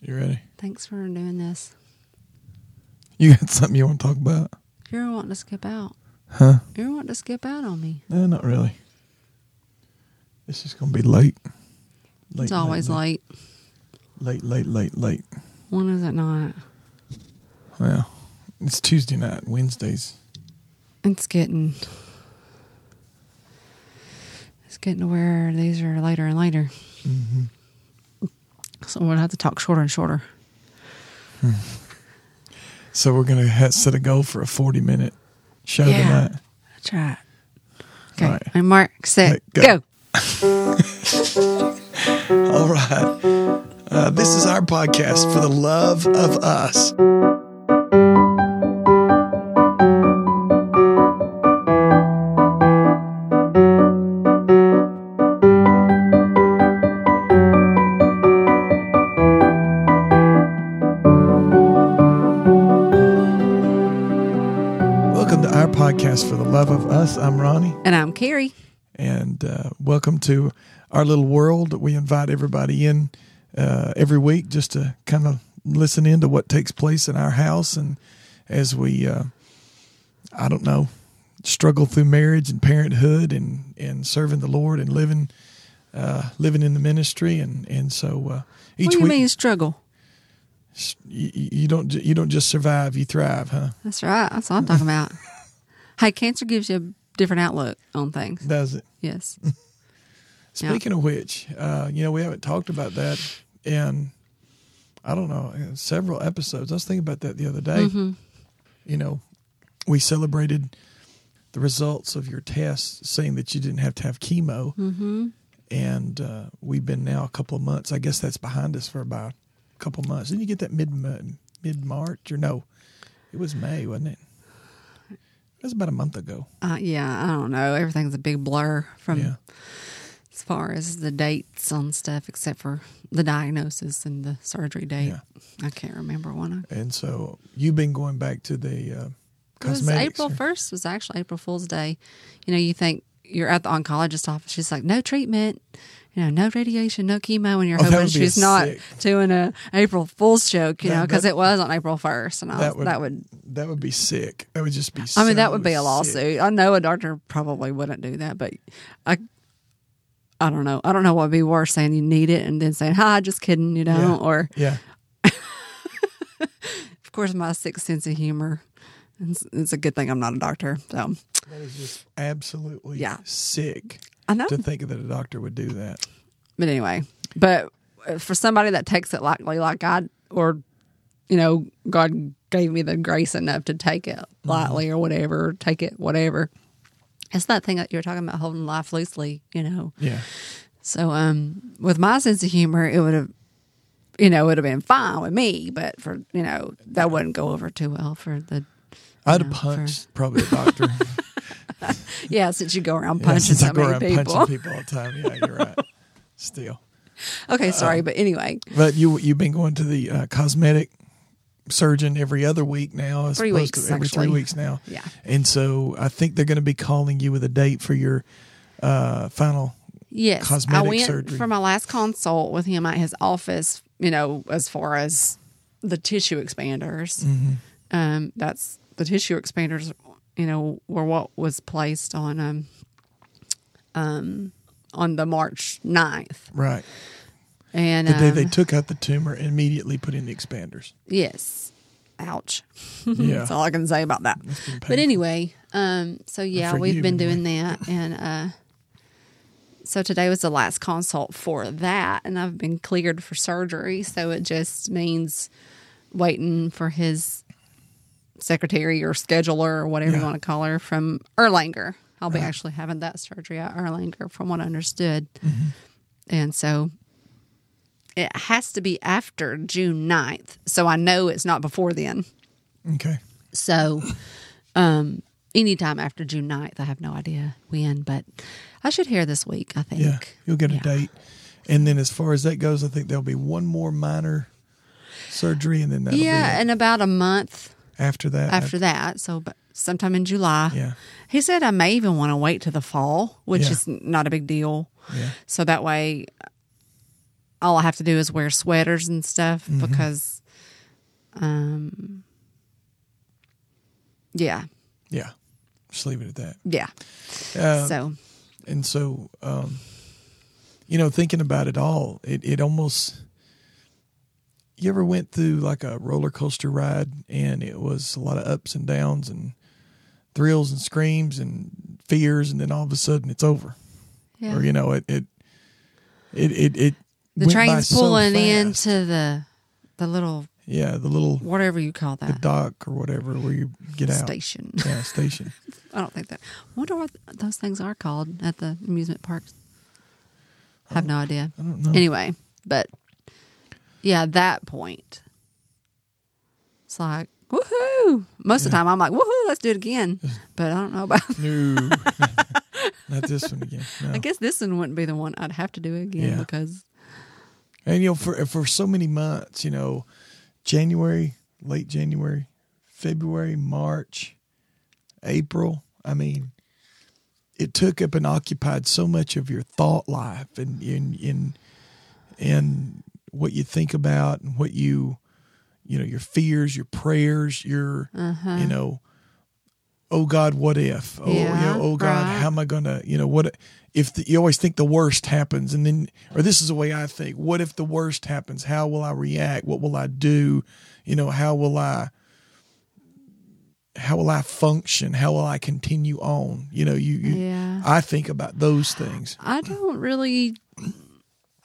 You ready? Thanks for doing this. You got something you want to talk about? You're wanting to skip out. Huh? You're wanting to skip out on me. No, not really. It's just going to be late. late it's always late. Late, late, late, late. When is it not? Well, it's Tuesday night, Wednesdays. It's getting. It's getting to where these are later and later. Mm-hmm. So we'll have to talk shorter and shorter. So we're going to set a goal for a 40 minute show Yeah. tonight. That's right. Okay. All right. And Mark, set, go. go. All right. Uh, this is our podcast for the love of us. Us. I'm Ronnie. And I'm Carey. and uh, welcome to our little world. We invite everybody in uh, every week just to kind of listen in to what takes place in our house, and as we, uh, I don't know, struggle through marriage and parenthood, and and serving the Lord and living uh, living in the ministry, and and so uh, each what do you week mean struggle? you, you don't you don't just survive, you thrive, huh? That's right. That's what I'm talking about. hey, cancer gives you a different outlook on things. Does it? Yes. Speaking of which, uh, you know, we haven't talked about that in, I don't know, several episodes. I was thinking about that the other day. Mm-hmm. You know, we celebrated the results of your test, saying that you didn't have to have chemo. Mm-hmm. And uh, we've been now a couple of months. I guess that's behind us for about a couple of months. Didn't you get that mid mid March or no? It was May, wasn't it? Was about a month ago. Uh, yeah, I don't know. Everything's a big blur from Yeah. as far as the dates on stuff, except for the diagnosis and the surgery date. Yeah. I can't remember one. And so you've been going back to the uh, It was. April first. Was actually April Fool's Day. You know, you think you're at the oncologist office. She's like, no treatment. You know, no radiation, no chemo, and you're Oh, hoping she's not sick. doing a April Fool's joke. You That- know, because it was on April first, and I was, that would, that would that would be sick. That would just be. I mean, that would be a sick. lawsuit. I know a doctor probably wouldn't do that, but I, I don't know. I don't know what would be worse saying you need it and then saying, "Hi, just kidding," you know, Yeah. or Yeah, of course my sick sense of humor. It's, it's a good thing I'm not a doctor. So that is just absolutely Yeah. sick I know, to think that a doctor would do that. but anyway, but for somebody that takes it lightly, like I, or you know, God gave me the grace enough to take it lightly or whatever, take it whatever. It's that thing that you're talking about holding life loosely, you know. Yeah, So, um, with my sense of humor, it would have, you know, it would have been fine with me, but for you know, that wouldn't go over too well for the. I'd Yeah, have punched probably a doctor. Yeah, since you go around punching since so many people. punching people all the time. Yeah, you're right. Still, Okay, sorry, but anyway, but you you've been going to the uh, cosmetic surgeon every other week now, Three weeks, every three weeks now. yeah, And so I think they're going to be calling you with a date for your uh, final. yes, I Cosmetic went surgery. for my last consult with him at his office. You know, as far as the tissue expanders, Mm-hmm. um, that's the tissue expanders. You know, were what was placed on um, um, on the March 9th. Right. and The day they um, took out the tumor and immediately put in the expanders. Yes. Ouch. Yeah. That's all I can say about that. But anyway, um, so yeah, we've you, been doing that, and uh, so today was the last consult for that, and I've been cleared for surgery. So it just means waiting for his secretary or scheduler or whatever Yeah. you want to call her from Erlanger. I'll be Right. actually having that surgery at Erlanger, from what I understood, Mm-hmm. and so. It has to be after June 9th. So I know it's not before then. Okay. So, um, anytime after June 9th, I have no idea when, but I should hear this week, I think. Yeah. You'll get a Yeah. date. And then as far as that goes, I think there'll be one more minor surgery and then that'll Yeah, in about a month after that. after that. So, but sometime in July. Yeah. He said I may even want to wait to the fall, which Yeah. is not a big deal. Yeah. So that way, all I have to do is wear sweaters and stuff Mm-hmm. because, um, yeah, Yeah. Just leave it at that. yeah. Uh, so and so um you know thinking about it all it it almost you ever went through like a roller coaster ride and it was a lot of ups and downs and thrills and screams and fears and then all of a sudden it's over yeah. or you know it it it it, it the train's pulling fast. into the the little yeah the little whatever you call that the dock or whatever where you get out station. yeah station I don't think that. I wonder what those things are called at the amusement parks. I have uh, no idea. i don't know Anyway, but yeah, that point, it's like woohoo. Most of the time, I'm like woohoo, let's do it again. But I don't know about. no not this one again no. I guess this one wouldn't be the one I'd have to do again Yeah. because And you know, for for so many months, you know, January, late January, February, March, April. I mean, it took up and occupied so much of your thought life and in in and what you think about and what you you know your fears, your prayers, your uh-huh. you know, oh God, what if? Oh, you Yeah, know, oh God, right. how am I gonna? You know, what if the, you always think the worst happens, and then, or this is the way I think: what if the worst happens? How will I react? What will I do? You know, how will I? How will I function? How will I continue on? You know, you, you Yeah. I think about those things. I don't really.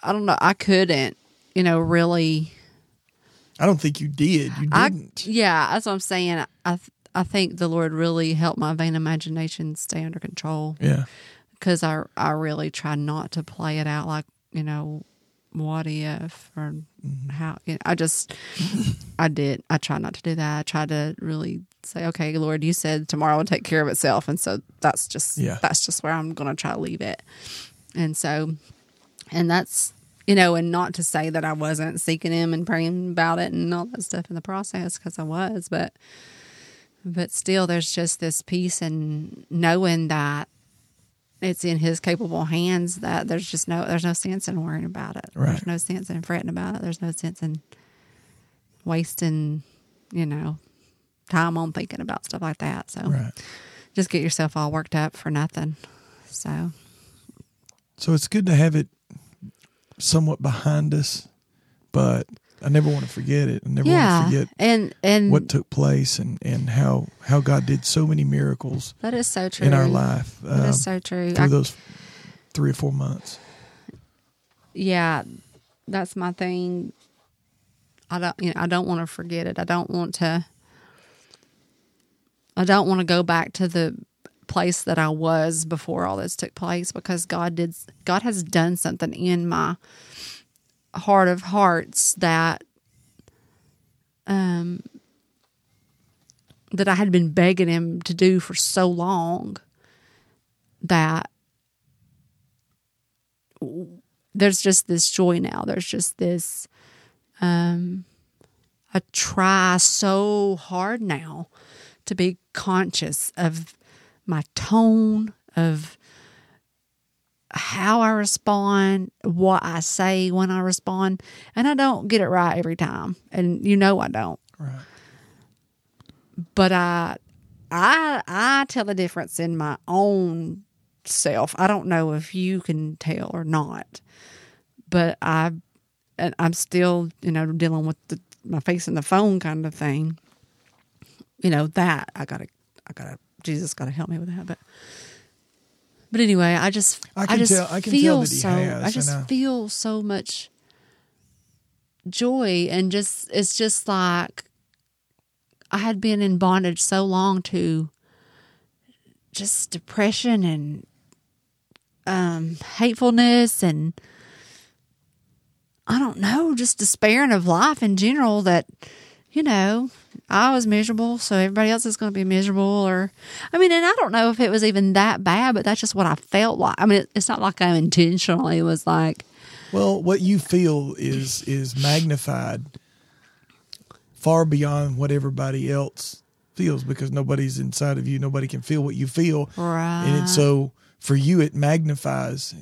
I don't know. I couldn't, you know, really. I don't think you did. You didn't. yeah, that's what I'm saying. I I think the Lord really helped my vain imagination stay under control yeah. because I I really try not to play it out like you know what if or mm-hmm. how you know, I just I did I try not to do that. I try to really say, okay, Lord, you said tomorrow will take care of itself, and so that's just Yeah. that's just where I'm going to try to leave it. And so, and that's you know, and not to say that I wasn't seeking Him and praying about it and all that stuff in the process because I was, but but still, there's just this peace and knowing that it's in his capable hands that there's just no there's no sense in worrying about it. Right. There's no sense in fretting about it. There's no sense in wasting, you know, time on thinking about stuff like that. So Right. just get yourself all worked up for nothing. So So it's good to have it somewhat behind us, but I never want to forget it. I never yeah, want to forget and and what took place and, and how, how God did so many miracles that is so true in our life That um, is so true. through I- those three or four months. yeah, that's my thing. I don't, you know, I don't want to forget it. I don't want to. I don't want to go back to the place that I was before all this took place because God did. God has done something in my heart of hearts that, um, that I had been begging Him to do for so long. That there's just this joy now. There's just this um I try so hard now to be conscious of my tone, of how I respond, what I say when I respond, and I don't get it right every time. And you know I don't. Right. But I I I tell the difference in my own self. I don't know if you can tell or not. But I and I'm still, you know, dealing with the my face in the phone kind of thing. You know, that I gotta I gotta Jesus gotta help me with that. But but anyway, I just I can just tell- I can feel tell that he so has, I just I- feel so much joy and just it's just like I had been in bondage so long to just depression and um hatefulness and I don't know, just despairing of life in general that, you know, I was miserable, so everybody else is going to be miserable. Or, I mean, and I don't know if it was even that bad, but that's just what I felt like. I mean, it's not like I intentionally was like, Well, what you feel is is magnified far beyond what everybody else feels because nobody's inside of you. Nobody can feel what you feel. Right. And so for you, it magnifies.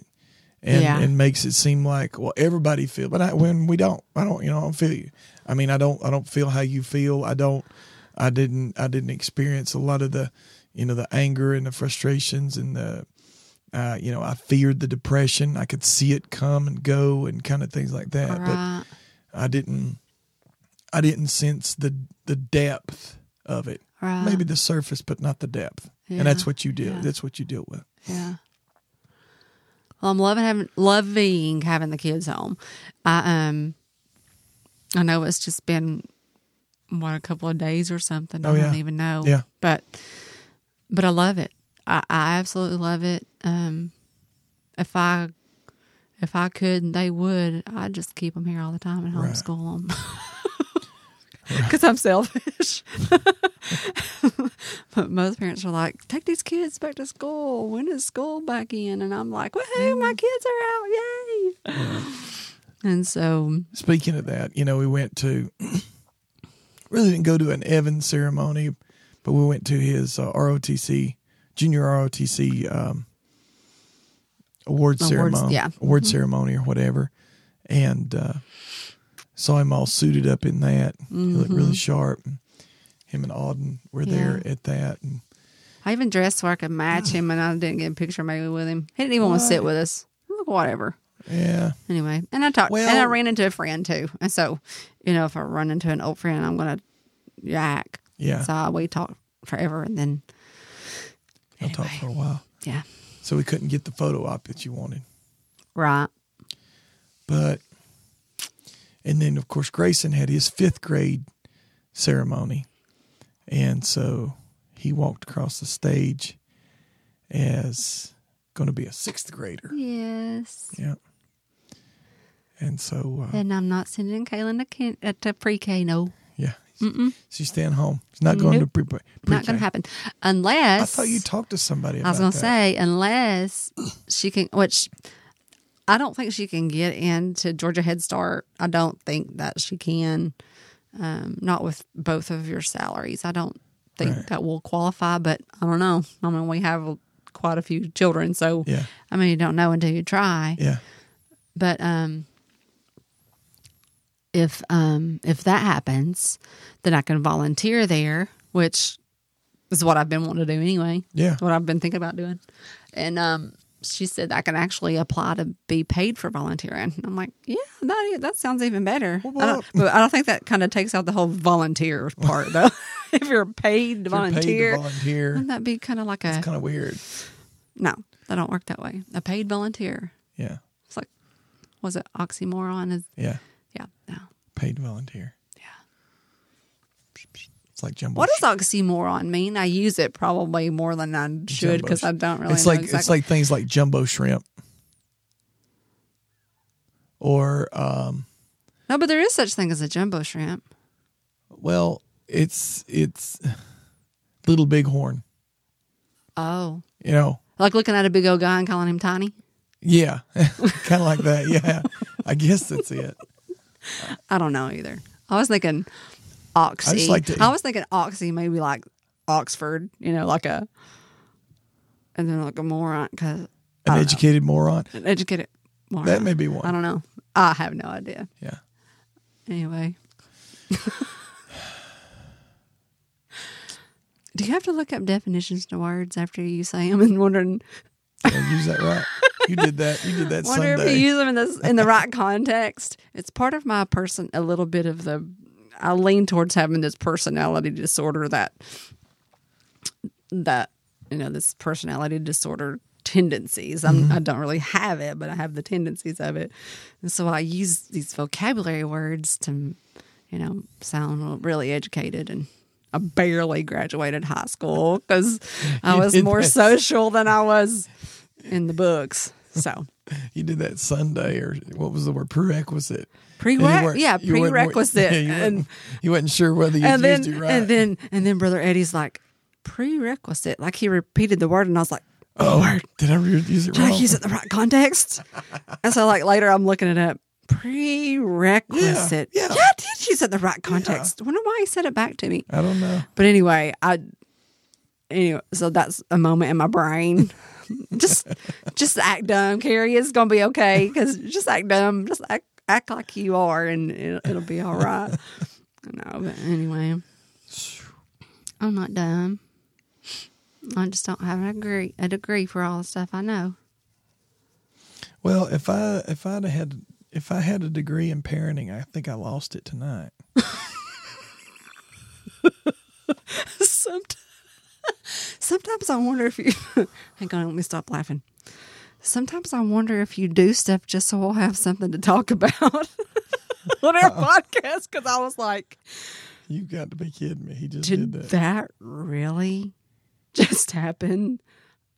and Yeah. and makes it seem like well everybody feel, but I, when we don't, I don't, you know, I don't feel you. I mean, I don't, I don't feel how you feel. I don't, I didn't, I didn't experience a lot of the, you know, the anger and the frustrations and the, uh, you know, I feared the depression. I could see it come and go and kind of things like that, but I didn't, I didn't sense the the depth of it. Right. Maybe the surface, but not the depth. Yeah. And that's what you deal. Yeah. That's what you deal with. Yeah. Well, I'm loving having loving having the kids home. I um, I know it's just been what a couple of days or something. Oh, I yeah. don't even know. Yeah. But but I love it. I, I absolutely love it. Um, if I if I could and they would, I'd just keep them here all the time and Right. homeschool them. Because I'm selfish. but most parents are like, take these kids back to school. When is school back in? And I'm like, woohoo, my kids are out. Yay. And so, Speaking of that, you know, we went to really didn't go to an Evan ceremony, but we went to his uh, ROTC junior ROTC um, award Awards, ceremony, yeah. award ceremony or whatever, and uh, saw him all suited up in that. He looked really sharp. And him and Auden were there Mm-hmm. At that, and I even dressed so I could match him, and I didn't get a picture maybe with him. He didn't even want to sit with us. Look, Whatever. Yeah, Anyway, and I talked, Well- and I ran into a friend too. And so, you know, if I run into an old friend, I'm going to yak. yeah. So we talked forever, and then, I'll talk for a while. yeah, So we couldn't get the photo op that you wanted. right. But and then of course Grayson had his fifth grade ceremony. And so he walked across the stage as going to be a sixth grader. Yes. Yeah. And so, uh, And I'm not sending Kaylin to, uh, to pre-K. No, yeah, she's staying home. She's not going Nope. to pre K. not going to happen unless I thought you talked to somebody. About I was going to say unless she can, which I don't think she can get into Georgia Head Start. I don't think that she can. Um, not with both of your salaries. I don't think Right. that will qualify. But I don't know. I mean, we have quite a few children, so Yeah, I mean, you don't know until you try. yeah, But um, if um, if that happens, then I can volunteer there, which is what I've been wanting to do anyway. yeah. What I've been thinking about doing. And um, she said I can actually apply to be paid for volunteering. I'm like, yeah, that that sounds even better. I don't, but I don't think that kind of takes out the whole volunteer part though. if you're paid to If paid to volunteer, volunteer. wouldn't that be kind of like a kind of weird. no? That don't work that way. A paid volunteer. Yeah, It's like, was it oxymoron? Is yeah. Yeah, no. Paid volunteer. Yeah. It's like jumbo. What does oxymoron mean? I use it probably more than I should because I don't really it's like exactly. it's like things like jumbo shrimp or um no, but there is such thing as a jumbo shrimp. well it's it's little bighorn Oh, you know like looking at a big old guy and calling him tiny. yeah kind of like that yeah i guess that's it I don't know either. I was thinking oxy. I, I just like to- was thinking oxy, maybe like Oxford. You know, like a and then like a moron because an educated moron an educated moron. That may be one. I don't know. I have no idea. yeah Anyway. Do you have to look up definitions to words after you say them and wondering Did I use that right you did that you did that wonder if you use them in the in the right context? It's part of my person a little bit of the I lean towards having this personality disorder that that you know this personality disorder tendencies. I'm, mm-hmm. I don't really have it, but I have the tendencies of it, and so I use these vocabulary words to you know sound really educated and. I barely graduated high school because I was more social than I was in the books. So you did that sunday or what was the word prerequisite Prereq- And you yeah, you prerequisite. yeah, you, And- you wasn't sure whether you and then used it right and then and then brother Eddie's like prerequisite, like he repeated the word, and I was like, oh, oh did i use it did wrong I use it in the right context? and so like later, I'm looking it up. Prerequisite. Yeah, yeah. I did use it in the right context. I wonder why he said it back to me. i don't know But anyway, I anyway, so that's a moment in my brain. just, just act dumb, Carey. It's gonna be okay because just act dumb. Just act, act like you are, and it, it'll be all right. no, but anyway, I'm not dumb. I just don't have a degree, a degree for all the stuff I know. Well, if I if I'd had if I had a degree in parenting, I think I lost it tonight. Sometimes, sometimes I wonder if you. hang on, let me stop laughing. Sometimes I wonder if you do stuff just so we'll have something to talk about on our podcast. Because I was like, You got to be kidding me. He just did did that. that really just happen?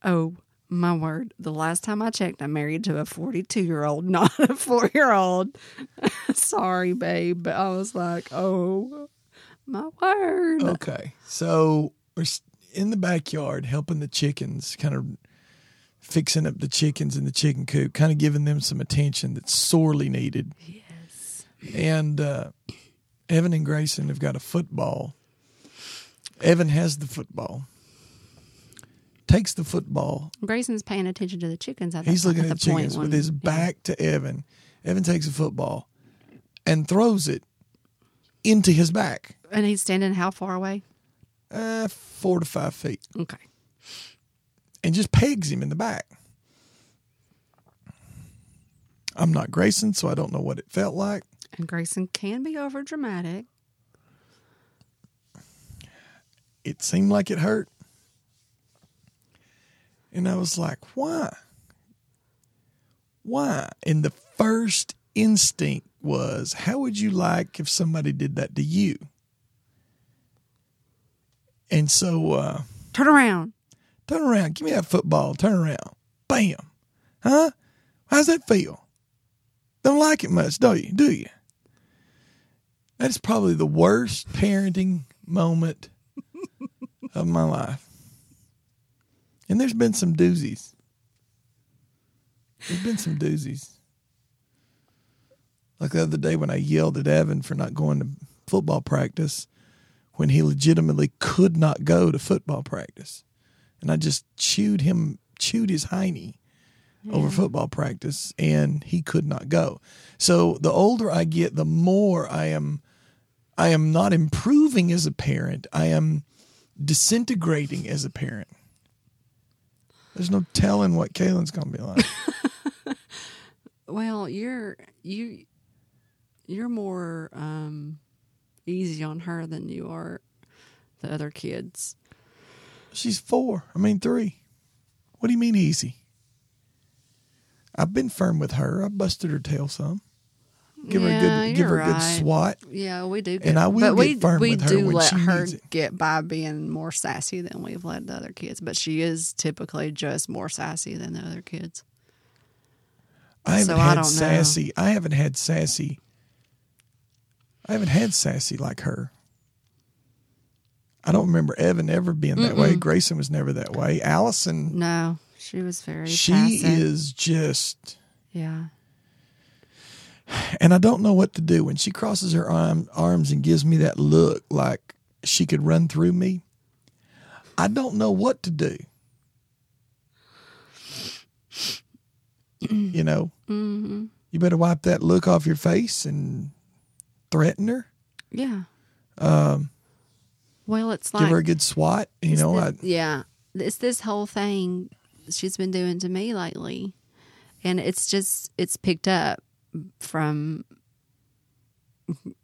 Oh my word! The last time I checked, I'm married to a 42 year old, not a four year old. Sorry, babe, but I was like, oh my word! Okay. So we're s- in the backyard helping the chickens, kind of fixing up the chickens in the chicken coop, kind of giving them some attention that's sorely needed. Yes. And uh, Evan and Grayson have got a football. Evan has the football, takes the football. Grayson's paying attention to the chickens. At He's looking at at the the chickens with his yeah. back to Evan. Evan takes a football and throws it into his back, and he's standing how far away? Uh, four to five feet. Okay. and just pegs him in the back. I'm not Grayson, so I don't know what it felt like. And Grayson can be over dramatic. It seemed like it hurt. And I was like, why? Why? And the first instinct was, how would you like if somebody did that to you? And so, uh, Turn around. Turn around. Give me that football. Turn around. Bam. Huh? How's that feel? Don't like it much, do you? Do you? That's probably the worst parenting moment of my life. And there's been some doozies. There's been some doozies. Like the other day when I yelled at Evan for not going to football practice when he legitimately could not go to football practice. And I just chewed him, chewed his hiney over football practice, and he could not go. So the older I get, the more I am, I am not improving as a parent. I am disintegrating as a parent. There's no telling what Kaylin's to be like. Well, you're you you're more um easy on her than you are the other kids. She's four. I mean, three. What do you mean easy? I've been firm with her. I busted her tail some. Give her a Yeah, good, give her a good swat. Yeah, we do. Get, And I will but we, firm we with her do when let she her get by being more sassy than we've let the other kids. But she is typically just more sassy than the other kids. I haven't So I had know. sassy. I haven't had sassy. I haven't had sassy like her. I don't remember Evan ever being that way. Grayson was never that way. Allison, No, she was very. she passive. is just, Yeah. and I don't know what to do when she crosses her arm, arms and gives me that look like she could run through me. I don't know what to do. you know, hmm you better wipe that look off your face and threaten her. Yeah. Um, Well, it's like give her a good swat. You know, the- I, yeah, it's this whole thing she's been doing to me lately, and it's just it's picked up from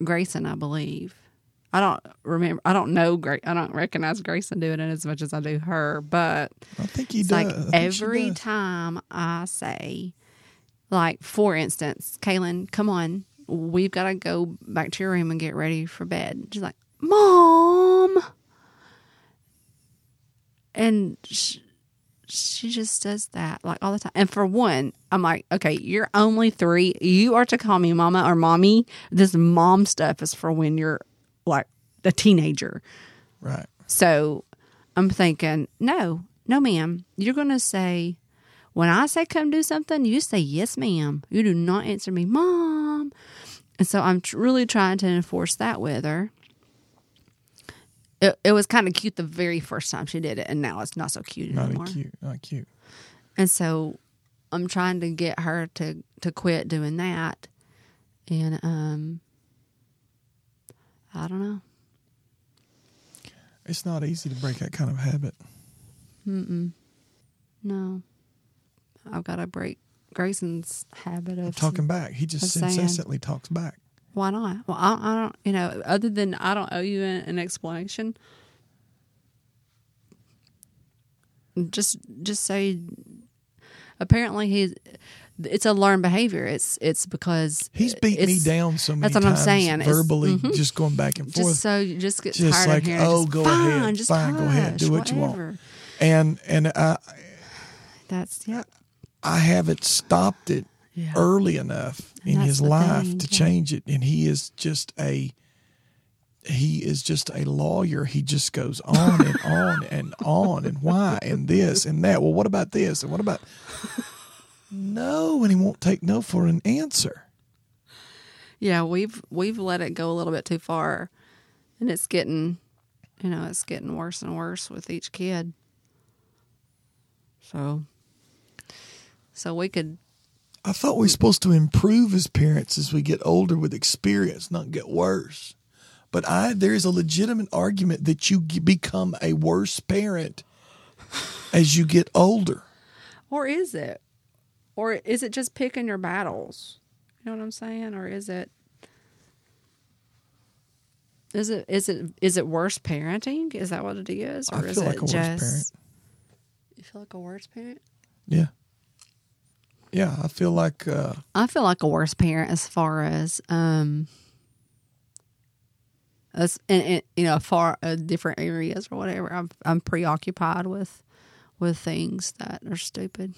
Grayson, I believe. I don't remember. I don't know. Gra- I don't recognize Grayson doing it as much as I do her, but I think he it's does. like every does. time I say, like for instance, Kaylin, come on, we've got to go back to your room and get ready for bed. She's like, Mom, and she, she just does that like all the time. And for one, I'm like, okay, you're only three. You are to call me mama or mommy. This mom stuff is for when you're like a teenager. Right. So I'm thinking, no, no, ma'am. You're going to say, when I say come do something, you say, yes, ma'am. You do not answer me, mom. And so I'm tr- really trying to enforce that with her. it, it was kind of cute the very first time she did it, and now it's not so cute Not anymore. cute. Not cute. And so I'm trying to get her to to quit doing that. And um I don't know. It's not easy to break that kind of habit. Mm. No. I've got to break Grayson's habit of Talking back. He just of saying- incessantly talks back. Why not? Well, I, I don't, you know, other than I don't owe you an, an explanation. Just, just say. Apparently, he's. It's a learned behavior. It's, it's because He's beat me down so many that's what I'm times saying. Verbally, mhm. just going back and forth. Just so you just get Just tired like, of hearing. oh, just, go fine, ahead, just fine, go ahead, do what you want. and and I That's yep. I haven't stopped it Yeah. early enough And in his life thing, to yeah. change it, and he is just a he is just a lawyer. He just goes on and on and on and why and this and that. Well, what about this and what about no? And he won't take no for an answer. Yeah, we've we've let it go a little bit too far, and it's getting, you know, it's getting worse and worse with each kid. So, so we could, I thought we were supposed to improve as parents as we get older with experience, not get worse. But I there is a legitimate argument that you become a worse parent as you get older. or is it, or is it just picking your battles? You know what I'm saying? Or is it, is it is it is it worse parenting? Is that what it is, or I is feel it like a worse just? parent. You feel like a worse parent? Yeah. Yeah, I feel like uh, I feel like a worse parent as far as um as you know far uh, different areas or whatever. I'm I'm preoccupied with with things that are stupid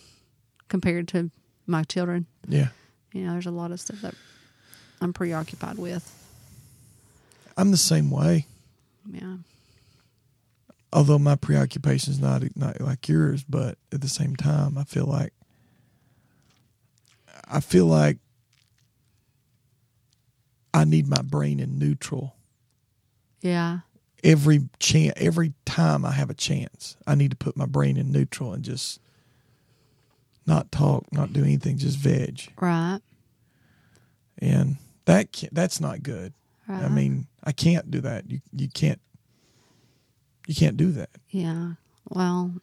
compared to my children. yeah. You know, there's a lot of stuff that I'm preoccupied with. I'm the same way. Yeah. Although my preoccupation is not not like yours, but at the same time, I feel like I feel like I need my brain in neutral Yeah. every chance. Every time I have a chance, I need to put my brain in neutral and just not talk, not do anything, just veg. Right. And that can that's not good. Right. I mean, I can't do that. You you can't you can't do that. Yeah. Well,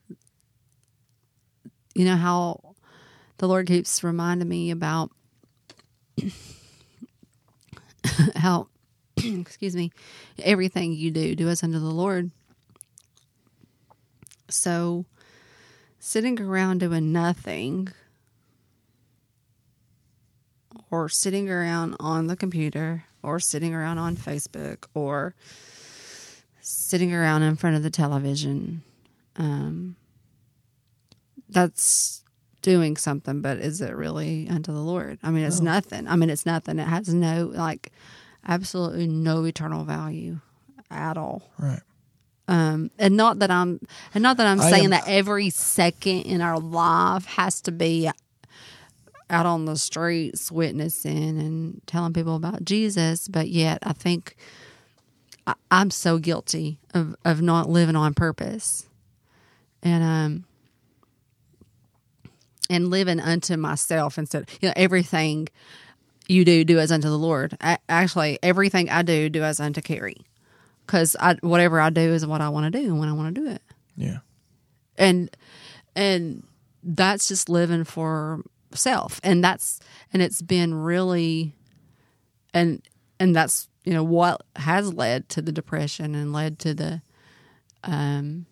you know how the Lord keeps reminding me about how, excuse me, everything you do, do as unto the Lord. So, sitting around doing nothing or sitting around on the computer or sitting around on Facebook or sitting around in front of the television. Um, that's doing something, but is it really unto the Lord? I mean, it's No. nothing. I mean, it's nothing. It has no, like, absolutely no eternal value at all. Right. Um, and not that I'm, and not that I'm I saying am- that every second in our life has to be out on the streets witnessing and telling people about Jesus, but yet I think I, I'm so guilty of of not living on purpose, and um, and living unto myself instead. You know, everything you do, do as unto the Lord. A actually, everything I do, do as unto Carey, because I whatever I do is what I want to do and when I want to do it Yeah. and and that's just living for self and that's and it's been really and and that's you know what has led to the depression and led to the um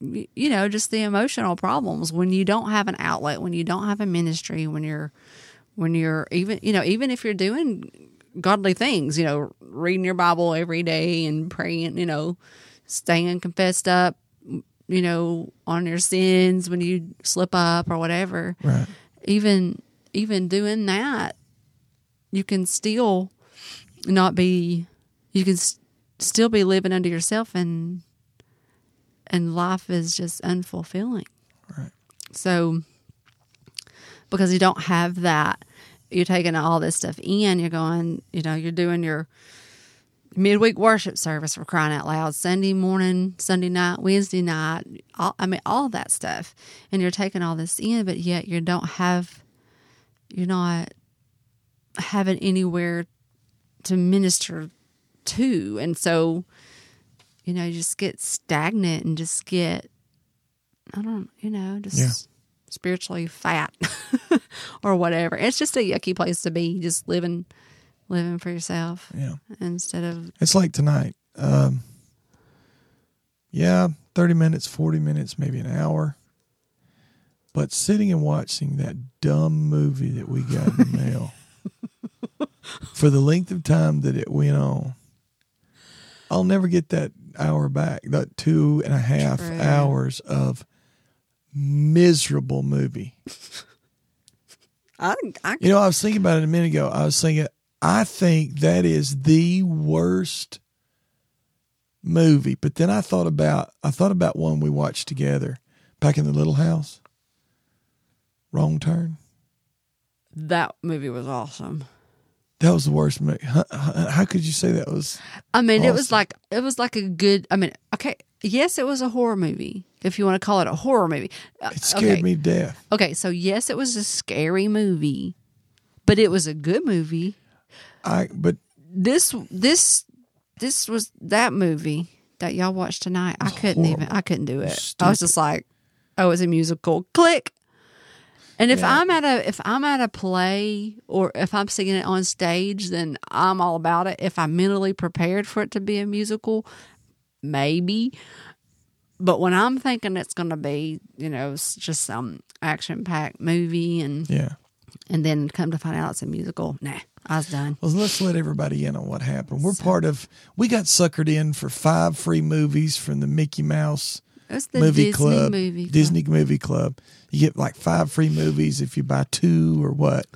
you know just the emotional problems when you don't have an outlet when you don't have a ministry when you're when you're even you know even if you're doing godly things you know reading your bible every day and praying you know staying confessed up you know on your sins when you slip up or whatever Right. even even doing that you can still not be you can s- still be living under yourself and and life is just unfulfilling Right. so because you don't have that you're taking all this stuff in you're going you know you're doing your midweek worship service for crying out loud, Sunday morning, Sunday night, Wednesday night, all, I mean, all that stuff. And you're taking all this in, but yet you don't have, you're not having anywhere to minister to. And so, you know, you just get stagnant and just get, I don't, you know, just Yeah. spiritually fat or whatever. It's just a yucky place to be, just living, living for yourself Yeah. instead of It's like tonight. Um, yeah, 30 minutes, 40 minutes, maybe an hour. But sitting and watching that dumb movie that we got in the mail for the length of time that it went on, I'll never get that hour back. That two and a half True. hours of miserable movie. I, I You know, I was thinking about it a minute ago. I was thinking, I think that is the worst movie. But then I thought about, I thought about one we watched together back in the little house. Wrong turn. that movie was awesome. That was the worst movie. How, how could you say that was? I mean, it was like it was like a good. I mean, okay, yes, it was a horror movie, if you want to call it a horror movie. Uh, It scared okay. me to death. Okay, so yes, it was a scary movie, but it was a good movie. I but This this this was that movie that y'all watched tonight. I couldn't even. I couldn't do it. I was just like, oh, it's a musical. Click. And if Yeah. I'm at a if I'm at a play or if I'm singing it on stage, then I'm all about it. If I'm mentally prepared for it to be a musical, maybe. But when I'm thinking it's going to be, you know, just some action packed movie, and yeah. and then come to find out it's a musical, nah, I was done. Well, let's let everybody in on what happened. We're part of. We got suckered in for five free movies from the Mickey Mouse It's the movie Disney club, movie club. Disney movie club. You get like five free movies if you buy two or what,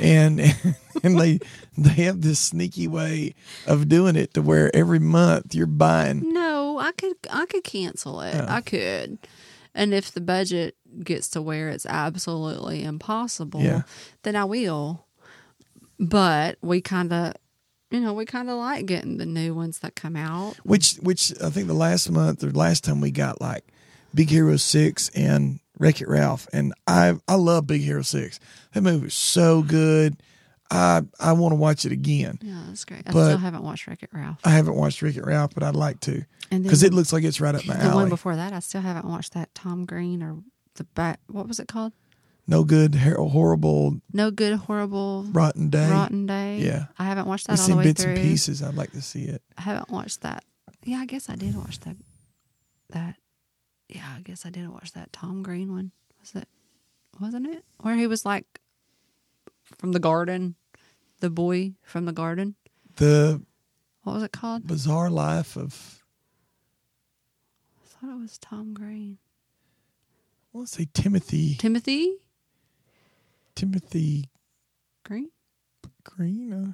and and they they have this sneaky way of doing it to where every month you're buying. No, I could I could cancel it. Oh. I could. And if the budget gets to where it's absolutely impossible, Yeah. then I will. But we kind of you know, we kind of like getting the new ones that come out. Which which I think the last month or last time we got like Big Hero Six and Wreck It Ralph, and I I love Big Hero Six. That movie was so good. I I want to watch it again. Yeah, that's great. I But- still haven't watched Wreck It Ralph. I haven't watched Wreck It Ralph, but I'd like to And because it looks like it's right up my alley. the one before that, I still haven't watched that Tom Green or the back. What was it called? No good, hor- horrible, No good, horrible, rotten day. rotten day. Yeah. I haven't watched that I've all the seen way bits through. and pieces. I'd like to see it. I haven't watched that. Yeah, I guess I did watch that. That. Yeah, I guess I did watch that Tom Green one. Was it? Wasn't it where he was like from the garden, the boy from the garden? The What was it called? bizarre life of I thought it was Tom Green. I want to say Timothy Timothy Timothy Green. Green. Uh,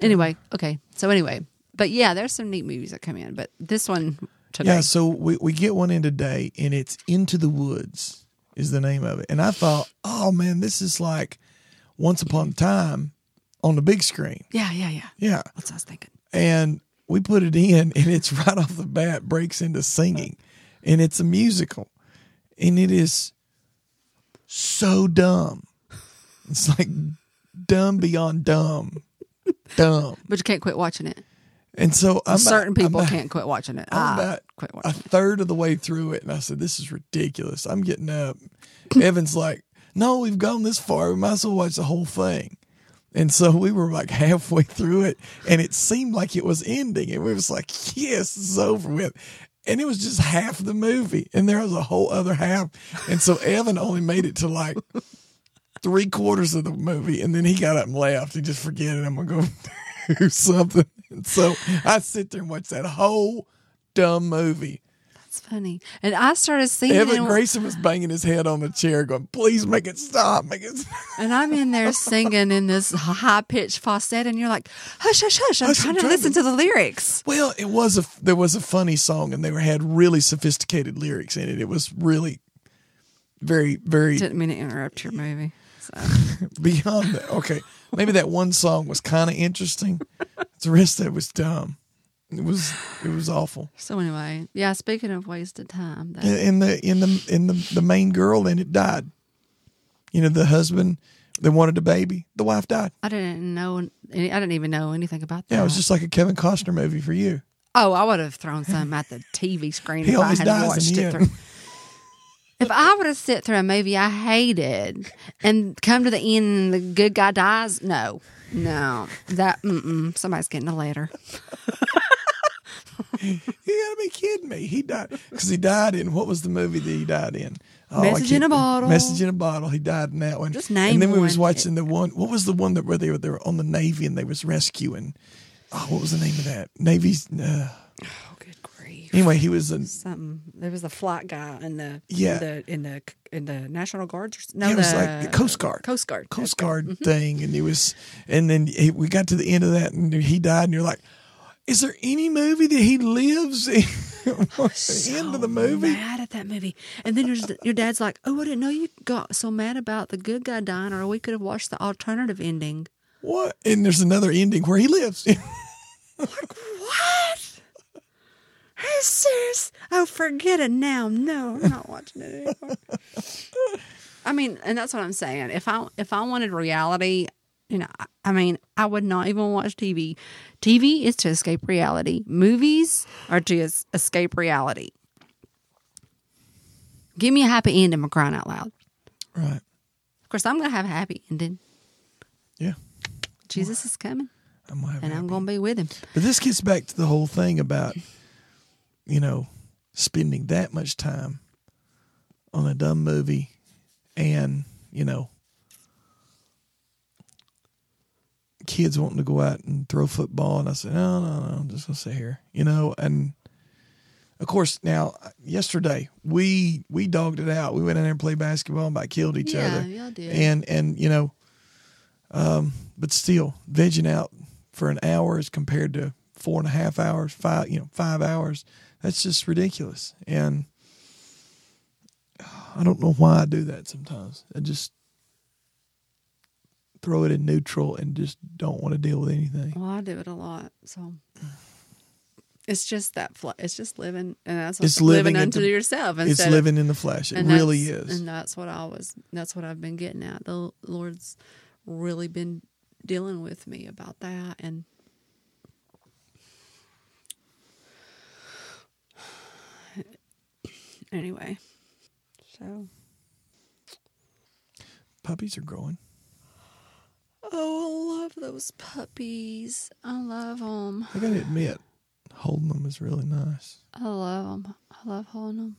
Anyway, okay. So anyway, but yeah, there's some neat movies that come in, but this one today. Yeah, so we, we get one in today, and it's Into the Woods is the name of it. And I thought, oh man, this is like Once Upon a Time on the big screen. yeah, yeah, yeah. Yeah. That's what I was thinking. And we put it in, and it's right off the bat breaks into singing, and it's a musical, and it is so dumb. It's like dumb beyond dumb, dumb. But you can't quit watching it. And so I'm Certain I'm people about- can't quit watching it. I'm ah, about quit a watching it. third of the way through it, and I said, "This is ridiculous." I'm getting up. Evan's like, "No, we've gone this far. We might as well watch the whole thing." And so we were like halfway through it, and it seemed like it was ending, and we was like, "Yes, it's over with." And it was just half the movie, and there was a whole other half. And so Evan only made it to like three quarters of the movie, and then he got up and left. He just forget it. I'm gonna go do something. And so I sit there and watch that whole dumb movie. It's funny. And I started singing Evan and, Grayson was banging his head on the chair, going, "Please make it stop, make it." Stop. and I'm in there singing in this high pitched falsetto, and you're like, hush, hush, hush. I'm Hush, trying I'm to trying listen to- to the lyrics. Well, it was a there was a funny song, and they were had really sophisticated lyrics in it. It was really very very Didn't mean to interrupt your movie. So beyond that. Okay, maybe that one song was kind of interesting. The rest of it was dumb. It was it was awful. So anyway, yeah. Speaking of wasted time, that, And the in the in the the main girl and it died. You know, the husband they wanted a baby. The wife died. I didn't know. any- I didn't even know anything about that. Yeah, it was just like a Kevin Costner movie for you. oh, I would have thrown some at the TV screen He if I had dies in watched it through. If I would have sit through a movie I hated and come to the end and the good guy dies, no, no, that mm-mm, somebody's getting a letter. You gotta be kidding me. He died because he died in what was the movie that he died in? Oh, Message in a Bottle. Message in a bottle. He died in that one. Just name And then we was watching the one. What was the one that where they were they were on the Navy and they was rescuing? Oh, what was the name of that? Navy's. Uh! Anyway, he was a. Something. There was a flight guy in the Yeah. in the in the in the National Guard. No, it was the like the Coast Guard. Coast Guard. Coast Guard mm-hmm. thing, and he was, and then he, we got to the end of that, and he died, and you're like, is there any movie that he lives in? the end of the movie? Mad at that movie, and then your your dad's like, "Oh, I didn't know you got so mad about the good guy dying, or we could have watched the alternative ending." What? And there's another ending where he lives. Like, what? You serious? Oh, forget it now. No, I'm not watching it anymore. I mean, and that's what I'm saying. If I if I wanted reality, you know, I- mean, I would not even watch TV. TV is to escape reality. Movies are to es- escape reality. Give me a happy ending, I'm crying out loud. right. Of course, I'm gonna have a happy ending. Yeah. Jesus is coming, I'm and I'm gonna be with him. But this gets back to the whole thing about, you know, spending that much time on a dumb movie and, you know, kids wanting to go out and throw football. And I said, no, no, no, I'm just going to sit here, you know, and of course now yesterday we, we dogged it out. We went in there and played basketball and about killed each Yeah, other. y'all did. And, and, you know, um, but still vegging out for an hour as compared to four and a half hours, five, you know, five hours. That's just ridiculous. And I don't know why I do that sometimes. I just throw it in neutral and just don't want to deal with anything. Well, I do it a lot, so it's just that. Fl- it's just living, and that's It's living, living unto into- yourself. It's instead of- living in the flesh. It really is. and that's what I was. That's what I've been getting at. The Lord's really been dealing with me about that, and anyway, so Puppies are growing. oh, I love those puppies. I love them. I got to admit, holding them is really nice. I love them. I love holding them.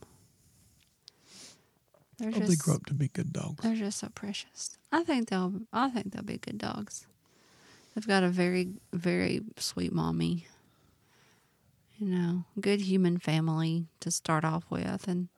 They're oh, hope just, they grow up to be good dogs. they're just so precious. I think they'll. I think they'll be good dogs. They've got a very, very sweet mommy. You know, good human family to start off with, and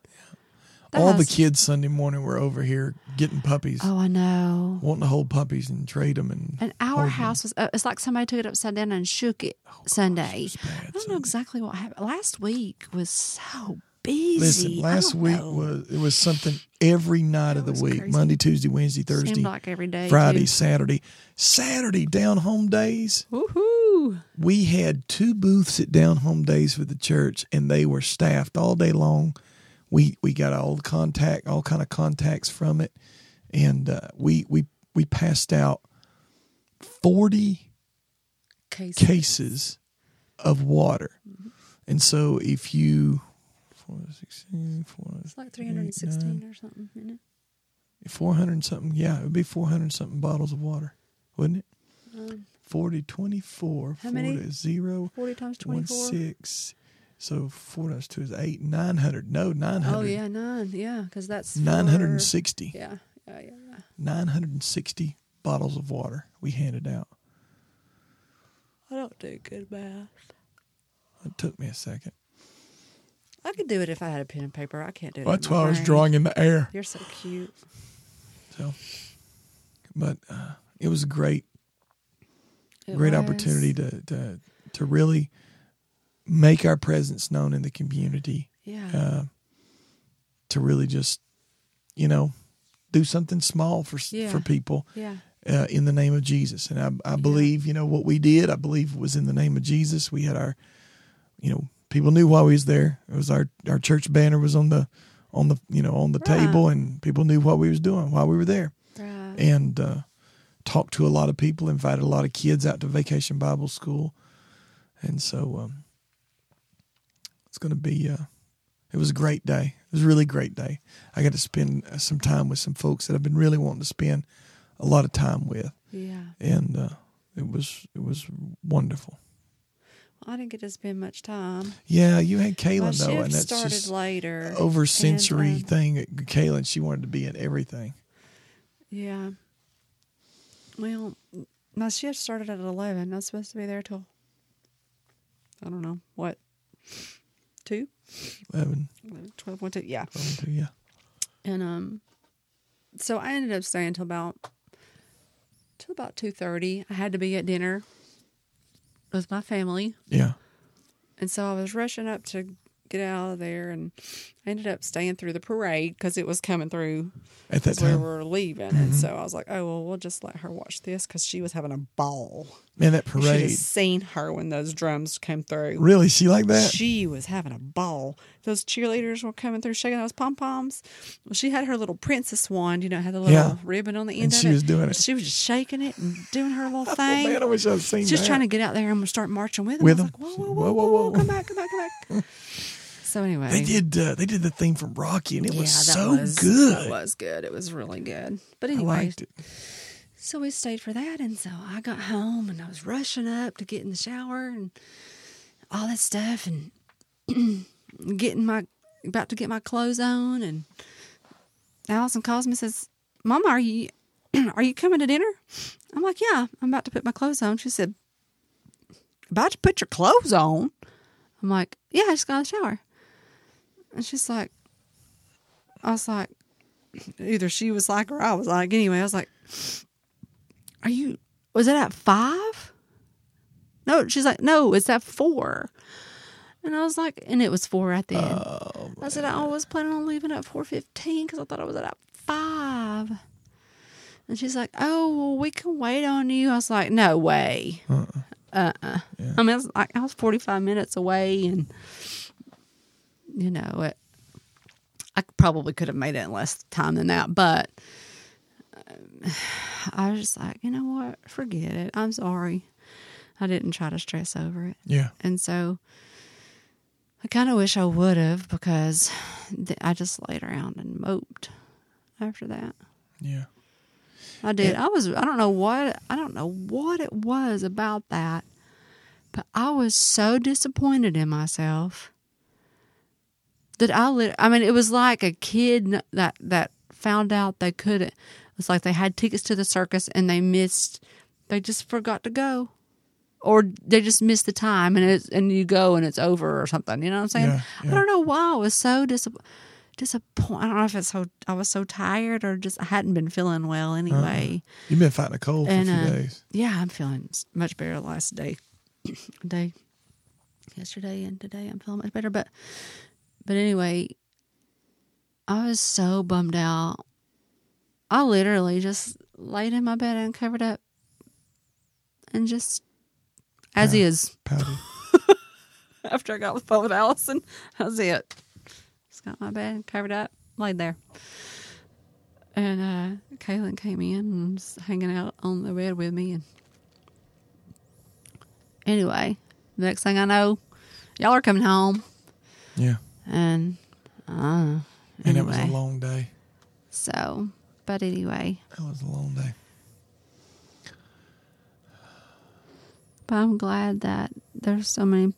that All the kids Sunday morning were over here getting puppies, Oh, I know. wanting to hold puppies and trade them. And, And our house was. Uh, it's like somebody took it upside down and shook it Sunday. was bad I don't know exactly what happened. Last week was so busy. Listen, last week know. was it was something every night of the week: crazy. Monday, Tuesday, Wednesday, Thursday, Seemed like every day. Friday, too. Saturday, Saturday down home days. Woohoo! We had two booths at down home days for the church, and they were staffed all day long. We we got all the contact, all kind of contacts from it, and uh, we we we passed out forty Case. cases of water. And so if you 416, It's like 316 or something, isn't it? 400 something, yeah, it would be 400 something bottles of water, wouldn't it? Um, 40, 24, How many? 40, 0, 40 times 1, 24. 6. So 4 times 2 is 8, 900. No, 900. Oh, yeah, nine. Yeah, because that's. 960. Yeah, yeah, yeah. yeah. 960 bottles of water we handed out. I don't do good math. It took me a second. I could do it if I had a pen and paper. I can't do it. That's why I was drawing in the air. You're so cute. So, but uh, it was a great, It great was. opportunity to, to to really make our presence known in the community. Yeah. Uh, to really just, you know, do something small for Yeah. for people yeah. uh, in the name of Jesus. And I, I believe, you know, what we did. I believe was in the name of Jesus. We had our you know, people knew why we was there. It was our our church banner was on the on the you know on the Right. table, and people knew what we was doing while we were there, Right. and uh, talked to a lot of people, invited a lot of kids out to Vacation Bible School, and so um, it's going to be. Uh, it was a great day. It was a really great day. I got to spend uh, some time with some folks that I've been really wanting to spend a lot of time with, Yeah. and uh, it was it was wonderful. I didn't get to spend much time. Yeah, you had My Kaylin though, and that's started just later. over sensory um, thing. Kaylin, she wanted to be in everything. Yeah. Well, my shift started at eleven. I was supposed to be there till I don't know what two, 11, twelve, one, two. Yeah. 12, two, yeah. And um, so I ended up staying till about till about two thirty. I had to be at dinner with my family, Yeah. and so I was rushing up to get out of there, and I ended up staying through the parade because it was coming through At that as we were leaving, and mm-hmm. so I was like, "Oh well, we'll just let her watch this" because she was having a ball. Man, that You parade. seen her when those drums came through. Really? She like that? She was having a ball. Those cheerleaders were coming through shaking those pom poms. Well, she had her little princess wand, you know, had the little Yeah. ribbon on the end And of she it. was doing it. She was just shaking it and doing her little Oh, thing. man, I wish I'd seen just that. trying to get out there and start marching with them. With I was them? like, whoa, whoa, whoa, whoa, whoa, come back, come back, come back. so anyway, They did. Uh, they did the theme from Rocky, and it was yeah, that so was, good. It was good. It was really good. But anyway. So we stayed for that, and so I got home and I was rushing up to get in the shower and all that stuff, and getting my about to get my clothes on, and Allison calls me and says, "Mama, are you are you coming to dinner?" I'm like, "Yeah, I'm about to put my clothes on." She said, "About to put your clothes on?" I'm like, "Yeah, I just got out of the shower," and she's like, "I was like." Either she was like, or I was like. Anyway, I was like, are you was it at five no she's like no it's at four and i was like and it was four at the end Oh, i said i was planning on leaving at 4.15 because i thought i was at five and she's like oh well we can wait on you i was like no way uh-uh. uh-uh Yeah. i mean I was, like, I was 45 minutes away and you know it i probably could have made it in less time than that but um, i was just like you know what forget it i'm sorry i didn't try to stress over it yeah. and so i kind of wish i would have because th- i just laid around and moped after that Yeah. I did. Yeah. I was. I don't know what. I don't know what it was about that, but I was so disappointed in myself that I. Lit- I mean, it was like a kid that that found out they couldn't. It was like they had tickets to the circus and they missed. They just forgot to go, or they just missed the time and it's and you go and it's over or something. You know what I'm saying? Yeah, yeah. I don't know why I was so disappointed. Disappointed. I don't know if it's so I was so tired or just I hadn't been feeling well anyway. You've been fighting a cold for And, a few uh, days. Yeah, I'm feeling much better last day. day yesterday and today I'm feeling much better. But but anyway, I was so bummed out. I literally just laid in my bed and covered up and just as Yeah. is. After I got the phone with Allison, that was it. Just got my bed covered up, laid there. And uh Kaylin came in and was hanging out on the bed with me and anyway, the next thing I know, y'all are coming home Yeah. And uh And it was a long day. so but anyway. That was a long day. But I'm glad that there's so many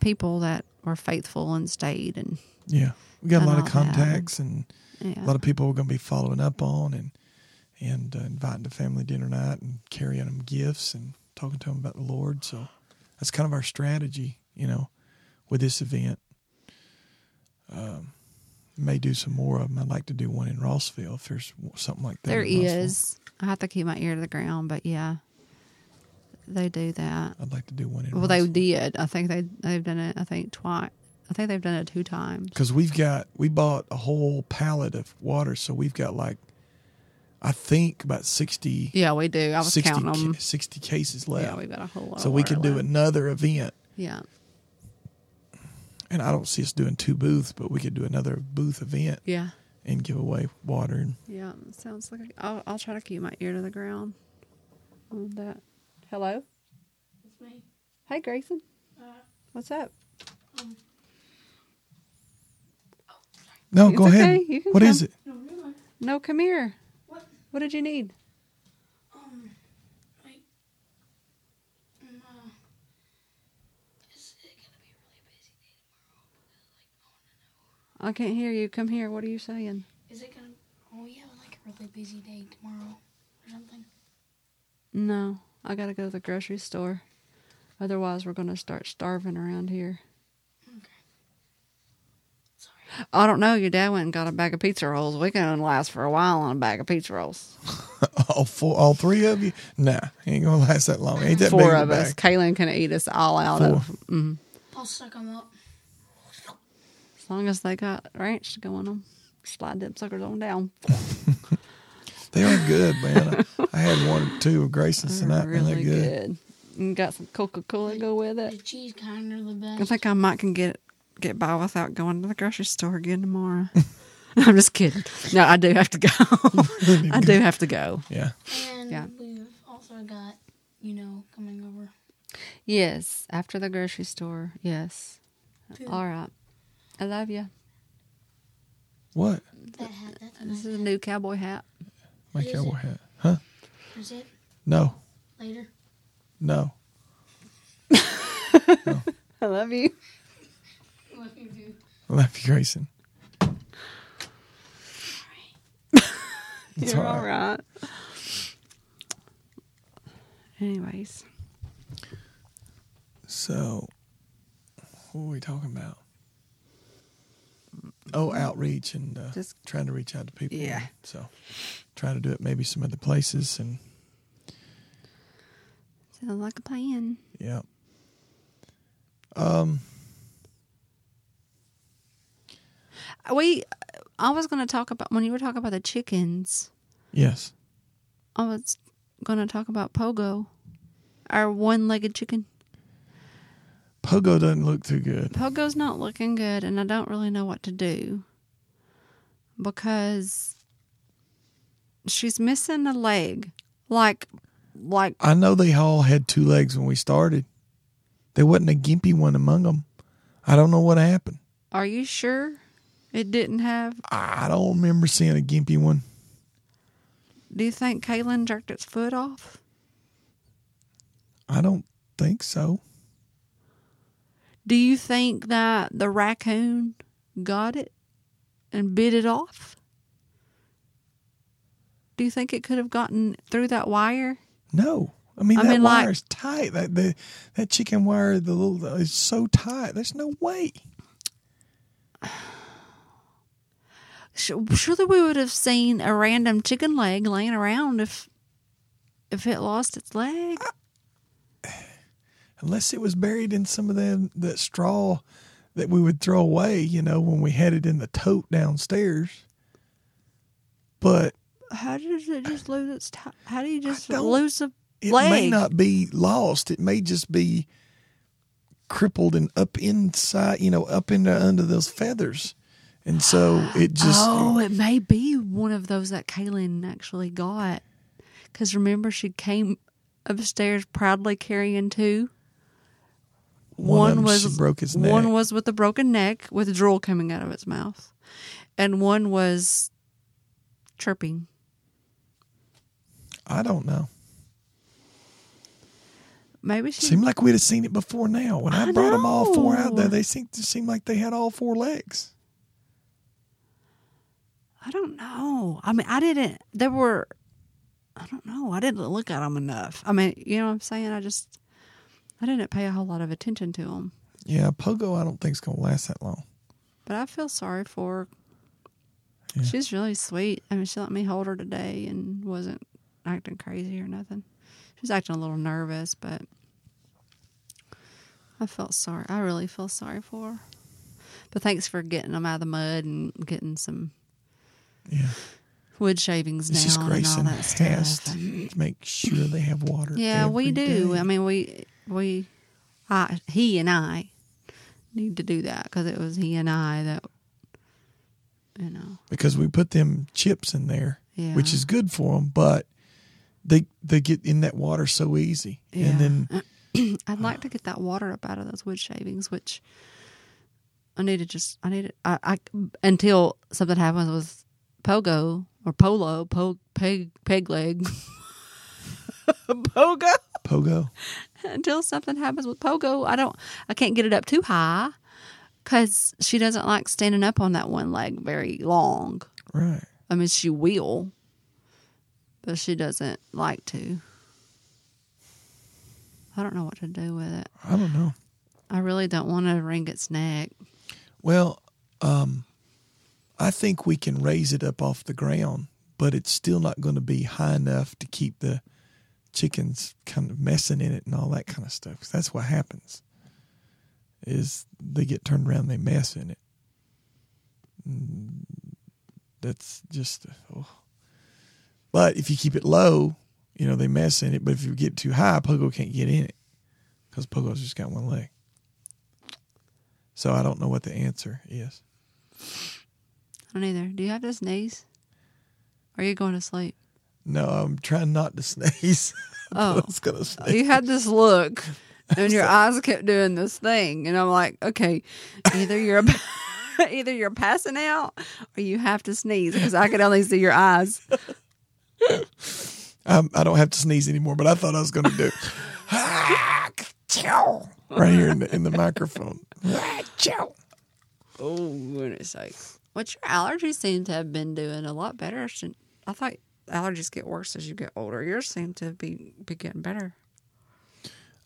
people that were faithful and stayed and Yeah. We got a lot of all that. contacts and yeah. a lot of people we're going to be following up on and and uh, inviting to family dinner night and carrying them gifts and talking to them about the Lord. So that's kind of our strategy, you know, with this event. Um, may do some more of them. I'd like to do one in Rossville if there's something like that. There is. I have to keep my ear to the ground, but yeah, they do that. I'd like to do one in Well, they Rossville. did. I think they they've done it. I think twice. I think they've done it two times. because we've got we bought a whole pallet of water, so we've got like I think about 60, Yeah, we do. I was 60, counting them. 60 cases left. Yeah, we've got a whole lot. so we could do another event Yeah, And I don't see us doing two booths, but we could do another booth event Yeah. and give away water. And Yeah. Sounds like a, I'll, I'll try to keep my ear to the ground on that. Hello. It's me. Hey, Grayson. Uh, What's up? um, no, It's go okay. ahead. You can What is come. it? no, really. No, come here. What? What did you need? Um, like, um, uh, is it gonna be a really busy day tomorrow? Because, like, I wanna know. I can't hear you. Come here. What are you saying? Is it gonna? Oh, we have like a really busy day tomorrow or something. No, I gotta go to the grocery store. Otherwise, we're gonna start starving around here. Okay. Sorry. I don't know. Your dad went and got a bag of pizza rolls. We can only last for a while on a bag of pizza rolls. all four, all three of you? Nah, ain't gonna last that long. Ain't that big Four a of us. Kaylin can eat us all out Four. of. Mm, I'll suck them up. As long as they got ranch going on. them, Slide them suckers on down. They are good, man. I, I had one or two of Grayson's They're tonight, man. They're really good. good. And got some Coca Cola to go with The it. cheese kind of the I think I might can get get by without going to the grocery store again tomorrow. I'm just kidding. No, I do have to go. I do have to go. Yeah. And Yeah. we've also got, you know, coming over. Yes, after the grocery store. Yes. Two. All right. I love you. What? That hat. That's This nice. is a new cowboy hat. My What is cowboy it? hat. Huh? Is it No. later? No. I love you. What you do? I love you, Grayson. It's You're all all right. Anyways, So, what were we talking about? Oh, outreach and uh, Just- trying to reach out to people. Yeah. So, trying to do it maybe some other places and sounds like a plan. yeah. Um. We, I was going to talk about when you were talking about the chickens. Yes. I was going to talk about Pogo, our one-legged chicken. Pogo doesn't look too good. Pogo's not looking good, and I don't really know what to do because she's missing a leg. Like, like I know they all had two legs when we started. There wasn't a gimpy one among them. I don't know what happened. Are you sure it didn't have? I don't remember seeing a gimpy one. Do you think Kaylin jerked its foot off? I don't think so. Do you think that the raccoon got it and bit it off? Do you think it could have gotten through that wire? No. I mean, I that mean, like- wire's tight. That the that chicken wire, the little is so tight. There's no way. Surely we would have seen a random chicken leg laying around if if it lost its leg. Unless it was buried in some of them that straw that we would throw away, you know, when we had it in the tote downstairs. But How does it just lose its? T- how do you just lose a it leg? may not be lost. It may just be crippled and up inside, you know, up into under those feathers. And so it just oh, it may be one of those that Kaylin actually got. Because remember, she came upstairs proudly carrying two. One, was broke its neck. One was with a broken neck with drool coming out of its mouth, and one was chirping. I don't know. Maybe she. Seemed like we'd have seen it before now. When I, I brought them all four out there, they seemed to seem like they had all four legs. I don't know. I mean, I didn't. There were. I don't know. I didn't look at them enough. I mean, you know what I'm saying? I just. I didn't pay a whole lot of attention to them. Yeah, Pogo, I don't think is going to last that long. But I feel sorry for her. Yeah. She's really sweet. I mean, she let me hold her today and wasn't acting crazy or nothing. She was acting a little nervous, but I felt sorry. I really feel sorry for her. But thanks for getting them out of the mud and getting some Yeah, wood shavings it's down just and all Grayson that has stuff. to make sure they have water. Yeah, we do. day. I mean, we we, I he and I need to do that because it was he and I that, you know, because we put them chips in there, Yeah. which is good for them, but they they get in that water so easy, Yeah. and then I'd like to get that water up out of those wood shavings, which I need to just I need it. I, I until something happens with Pogo or Polo, po, peg peg leg, Pogo. pogo. Until something happens with Pogo, I don't. I can't get it up too high because she doesn't like standing up on that one leg very long. Right. I mean, she will, but she doesn't like to. I don't know what to do with it. I don't know. I really don't want to wring its neck. Well, um, I think we can raise it up off the ground, but it's still not going to be high enough to keep the chickens kind of messing in it and all that kind of stuff. 'Cause that's what happens. Is they get turned around, they mess in it. Mm, That's just. Oh. But if you keep it low, you know they mess in it. But if you get too high, Pogo can't get in it because Pogo's just got one leg. So I don't know what the answer is. I don't either. Do you have to sneeze? Or are you going to sleep? No, I'm trying not to sneeze. Oh. I was gonna sneeze. You had this look, and your eyes kept doing this thing, and I'm like, okay, either you're either you're passing out or you have to sneeze because I could only see your eyes. I'm, I don't have to sneeze anymore, but I thought I was gonna do right here in the in the microphone. Oh goodness sake! What your allergies seem to have been doing a lot better. since- I thought allergies get worse as you get older. Yours seem to be be getting better.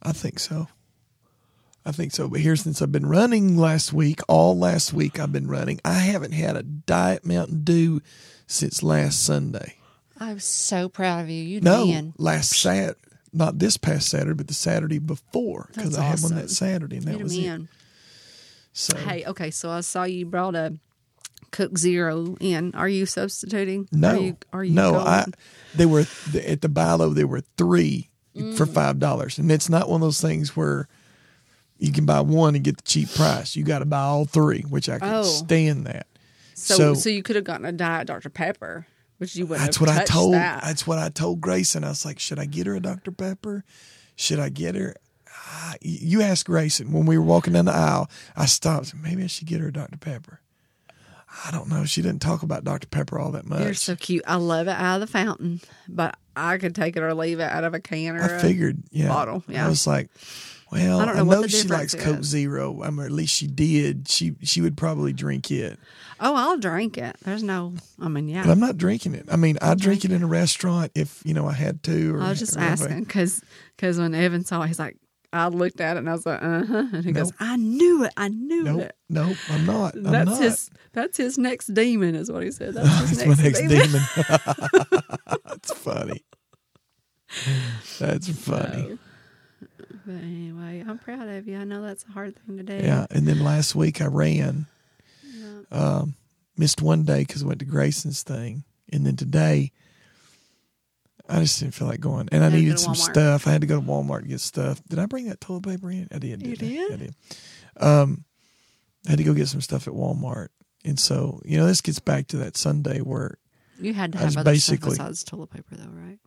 I think so. I think so. But here, since I've been running last week, all last week I've been running. I haven't had a diet Mountain Dew since last Sunday. I'm so proud of you. You No, man. last Sat, not this past Saturday, but the Saturday before, because That's I had one that Saturday, and that You was it. So Hey, okay, so I saw you brought a Coke Zero in. Are you substituting? no, Are you, are you no, going? I they were at the Bi-Lo. There were three Mm. for five dollars, and it's not one of those things where you can buy one and get the cheap price. You got to buy all three, which I can Oh. stand that. so, so- so you could have gotten a diet Dr Pepper, which you wouldn't That's have what I told. that. That's what I told Grayson. I was like, should I get her a Dr Pepper? Should I get her? Ah, you asked Grayson when we were walking down the aisle. I stopped. Maybe I should get her a Dr Pepper. I don't know. She didn't talk about Dr Pepper all that much. You're so cute. I love it out of the fountain, but I could take it or leave it out of a can or I a- figured, yeah. bottle, yeah. I was like, well, I I, don't know know, what the she likes Coke. Zero. I mean, or at least she did. She she would probably drink it, Oh, I'll drink it. There's no. I mean, yeah. but. I'm not drinking it. I mean, I drink it in a restaurant if you know I had to. Or I was just I- asking because when Evan saw, it, he's like, I looked at it and I was like, uh huh, and he goes, I knew it. I knew Nope, it. nope, I'm not. I'm That's not. his. That's his next demon, is what he said. That's his That's my next, next demon. demon. That's funny. That's funny. But anyway, I'm proud of you. I know that's a hard thing to do. Yeah. And then last week I ran, um, missed one day because I went to Grayson's thing. And then today, I just didn't feel like going. And I Had to go needed to some Walmart. stuff. I had to go to Walmart to get stuff. Did I bring that toilet paper in? I did. You didn't I? did? I did. Um, I had to go get some stuff at Walmart. And so, you know, this gets back to that Sunday where, You had to I have was other basically- stuff besides toilet paper, though, right?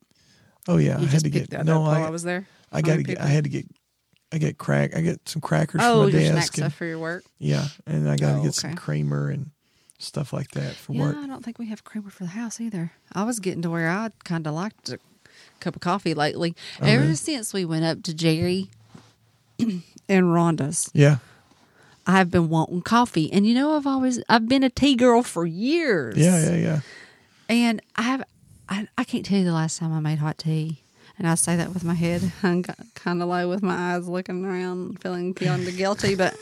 oh, yeah, You I had just to picked get, that no, up while I, I, was there. I got to get, I had to get, I get crack, I get some crackers Oh, for my your snack desk. and- stuff for your work. Yeah, and I got to Oh, get some okay. creamer and stuff like that for Yeah, work. I don't think we have creamer for the house either. I was getting to where I kind of liked a cup of coffee lately. Oh, Ever since we went up to Jerry and Rhonda's, Yeah, I've been wanting coffee. And you know, I've always I've been a tea girl for years. yeah, yeah, yeah. And I have I, I can't tell you the last time I made hot tea. And I say that with my head hung kind of low with my eyes looking around, feeling kind of guilty. But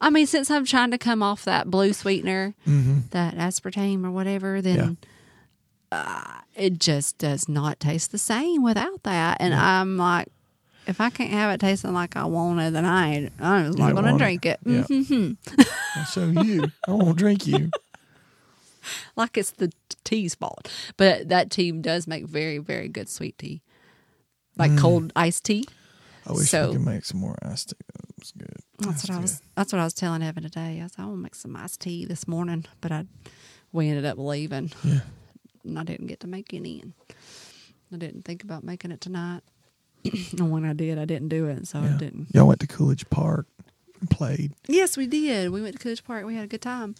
I mean, since I'm trying to come off that blue sweetener, that aspartame or whatever, then uh, it just does not taste the same without that. And I'm like, if I can't have it tasting like I want it, then I ain't, I'm not going to want it. drink it. Yeah. Mm-hmm. So you, I won't drink you. Like it's the tea's fault. But that tea does make very, very good sweet tea. Like mm. cold iced tea. I wish So- we could make some more iced tea. That was good. That's, what I was. That's what I was telling Evan today. I said I want to make some iced tea this morning, but I, we ended up leaving, Yeah. and I didn't get to make any, and I didn't think about making it tonight. and when I did, I didn't do it, so yeah. I didn't. Y'all went to Coolidge Park and played. Yes, we did. We went to Coolidge Park. We had a good time.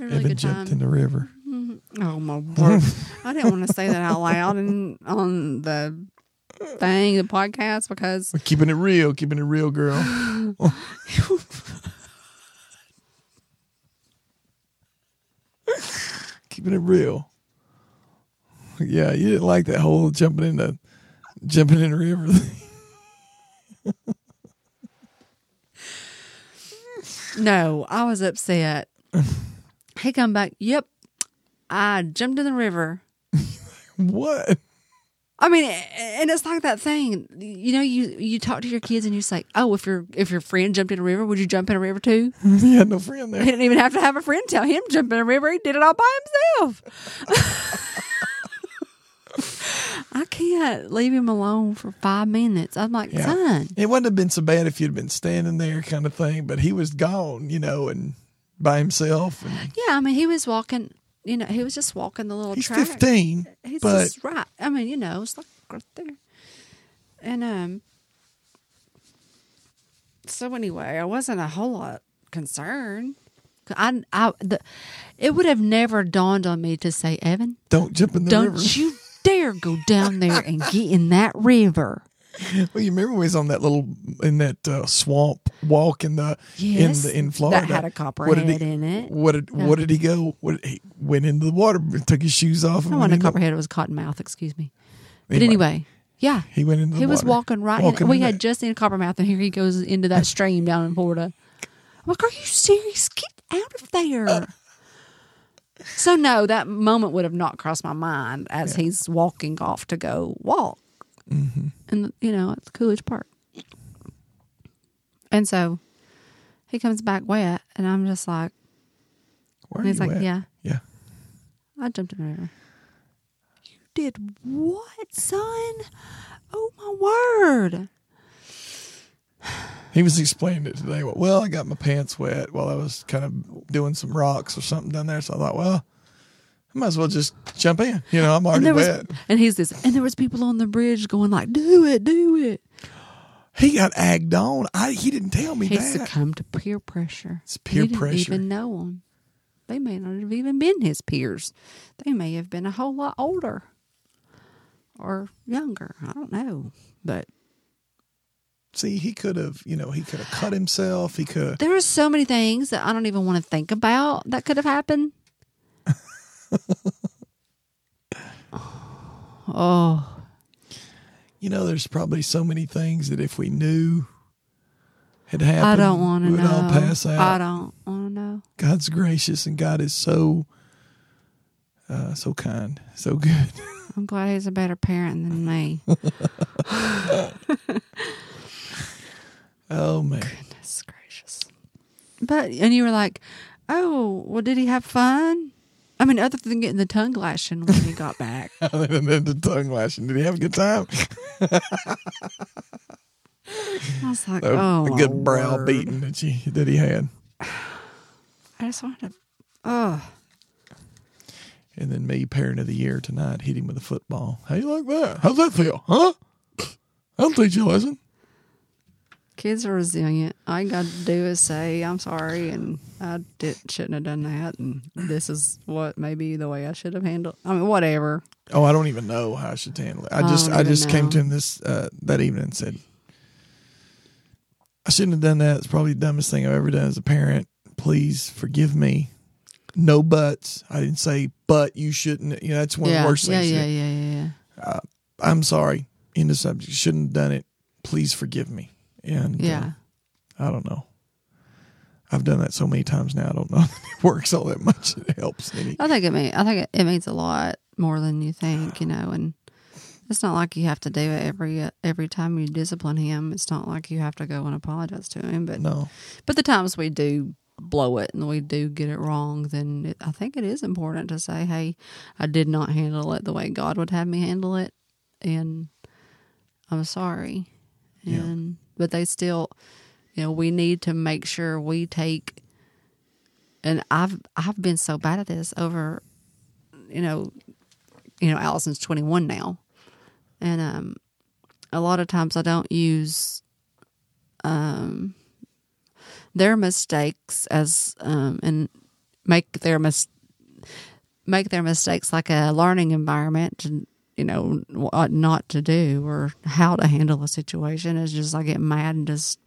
A really Evan good time. jumped in the river. Mm-hmm. Oh my word! I didn't want to say that out loud and on the thing, the podcast, because We're keeping it real, keeping it real, girl. keeping it real. Yeah, you didn't like that whole jumping in the jumping in the river thing. no, I was upset. he come back. Yep, I jumped in the river. What? I mean, and it's like that thing. You know, you you talk to your kids and you say, "Oh, if your if your friend jumped in a river, would you jump in a river too?" He had no friend there. He didn't even have to have a friend tell him jump in a river. He did it all by himself. I can't leave him alone for five minutes. I'm like, Yeah. son, It wouldn't have been so bad if you'd been standing there, kind of thing. But he was gone, you know, and by himself. And yeah. I mean, he was walking. You know, he was just walking the little he's track. fifteen, He's but just right. I mean, you know, it's like right there. And um, so anyway, I wasn't a whole lot concerned. I, I, the, it would have never dawned on me to say, Evan, don't jump in the river. don't you dare go down there and get in that river. Well, you remember we was on that little in that uh, swamp walk in the Yes, in the in Florida that had a What did copperhead he- in it. What did Yeah. what did he go? What he went into the water, took his shoes off, and I wasn't a copperhead; it was cottonmouth. Excuse me. But Anyway, anyway, yeah, he went into the he was walking right. Walking in, we in had that. just seen a Coppermouth, and here he goes into that stream down in Florida. I'm like, are you serious? Get out of there! so no, that moment would have not crossed my mind as he's walking off to go walk, Mm-hmm. and you know it's Coolidge Park, and so he comes back wet, and I'm just like, Where and he's you like, at? yeah, yeah. I jumped in the river. You did what, son? Oh my word! He was explaining it today. Well, I got my pants wet while I was kind of doing some rocks or something down there. So I thought, well, I might as well just jump in. You know, I'm And already there was, wet. and he's this, and there was people on the bridge going like, "Do it, do it." He got agged on. I he didn't tell me He that. succumbed to peer pressure. It's peer he didn't pressure. Even know him. They may not have even been his peers. They may have been a whole lot older or younger. I don't know, but See, he could have, you know, he could have cut himself. He could there are so many things that I don't even want to think about that could have happened. oh, You know, there's probably so many things that if we knew had happened, I don't want to know. all pass out. I don't want to know. God's gracious and God is so, uh, so kind, so good. I'm glad he's a better parent than me. Oh man, Goodness gracious. But and you were like, oh, well, did he have fun? I mean, other than getting the tongue lashing when he got back. and then the tongue lashing. Did he have a good time? I was like, oh, a good brow word. beating that you that he had. I just wanted to. Oh, And then me, parent of the year tonight, hit him with a football. How you like that? How's that feel? Huh? I'll teach you a lesson. Kids are resilient. All you got to do is say, I'm sorry, and I did, shouldn't have done that, and this is what maybe the way I should have handled. I mean, whatever. Oh, I don't even know how I should handle it. I I just I even just came to him this uh, that evening and said, I shouldn't have done that. It's probably the dumbest thing I've ever done as a parent. Please forgive me. No buts. I didn't say, but you shouldn't. You know, that's one of the worst yeah, things. yeah, do. yeah, yeah, yeah. I'm sorry. In the subject, shouldn't have done it. Please forgive me. And uh, Yeah. I don't know. I've done that so many times now. I don't know if it works all that much. It helps any. I think it mean I think it, it means a lot more than you think, you know, and it's not like you have to do it every every time you discipline him. It's not like you have to go and apologize to him, but No. but the times we do blow it and we do get it wrong, then it, I think it is important to say, "Hey, I did not handle it the way God would have me handle it, and I'm sorry." Yeah. But they still You know, we need to make sure we take and I've I've been so bad at this over you know you know Allison's 21 now. And um a lot of times I don't use um their mistakes as um and make their mis- make their mistakes like a learning environment and you know what not to do or how to handle a situation. Is just I get mad and just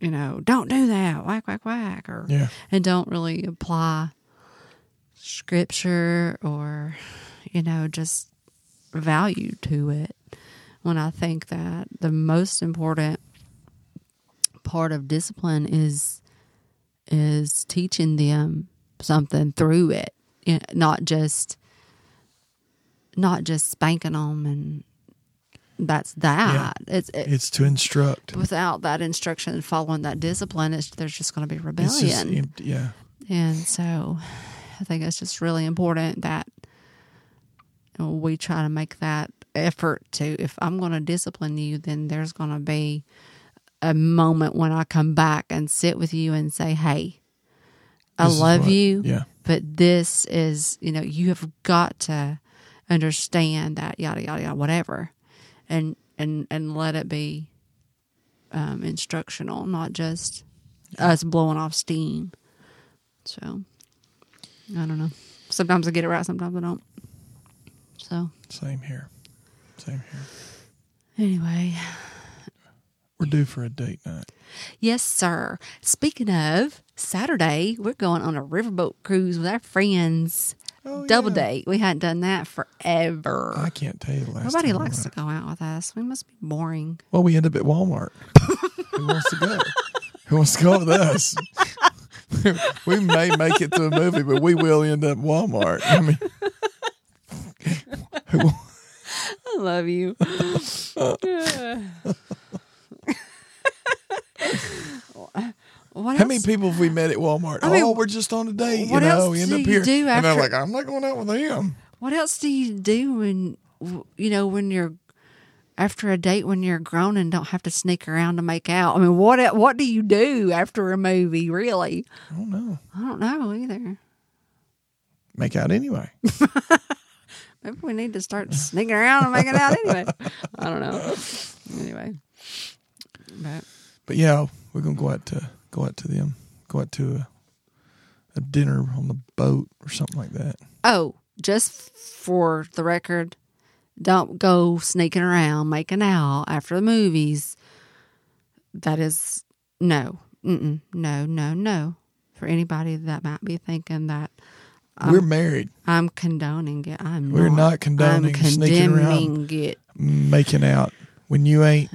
you know don't do that. Whack whack whack. Or Yeah. and don't really apply scripture or you know just value to it. When I think that the most important part of discipline is is teaching them something through it, not just not just spanking them and that's that. It's it, It's to instruct. without that instruction and following that discipline, it's, there's just going to be rebellion. empty. Yeah. And so I think it's just really important that we try to make that effort to, if I'm going to discipline you, then there's going to be a moment when I come back and sit with you and say, hey, I This love what- you, Yeah. but this is, you know, you have got to understand that yada, yada, yada, whatever. And, and, and let it be um, instructional, not just us blowing off steam. So I don't know. Sometimes I get it right, sometimes I don't. So Same here. Same here. anyway, We're due for a date night. yes, sir. Speaking of Saturday, we're going on a riverboat cruise with our friends. Oh, Double yeah. date. We hadn't done that forever. I can't tell you the last Nobody time likes to go out with us. We must be boring. Well, we end up at Walmart. Who wants to go? Who wants to go with us? we may make it to a movie, but we will end up at Walmart. I mean, who, I love you. What how many people have we met at Walmart? I mean, oh, we're just on a date. You know, else we end do up you here, do and I'm after- like, I'm not going out with him. What else do you do when you know when you're after a date when you're grown and don't have to sneak around to make out? I mean, what what do you do after a movie? Really, I don't know. I don't know either. Make out anyway. Maybe we need to start sneaking around and making out anyway. I don't know. Anyway, but But yeah, we're gonna go out to go out to them, go out to a, a dinner on the boat or something like that. oh, just for the record, don't go sneaking around making out after the movies. That is no, no, no, no. For anybody that might be thinking that we're married, I'm condoning it, I'm We're not. not condoning I'm sneaking around. it. making out. When you ain't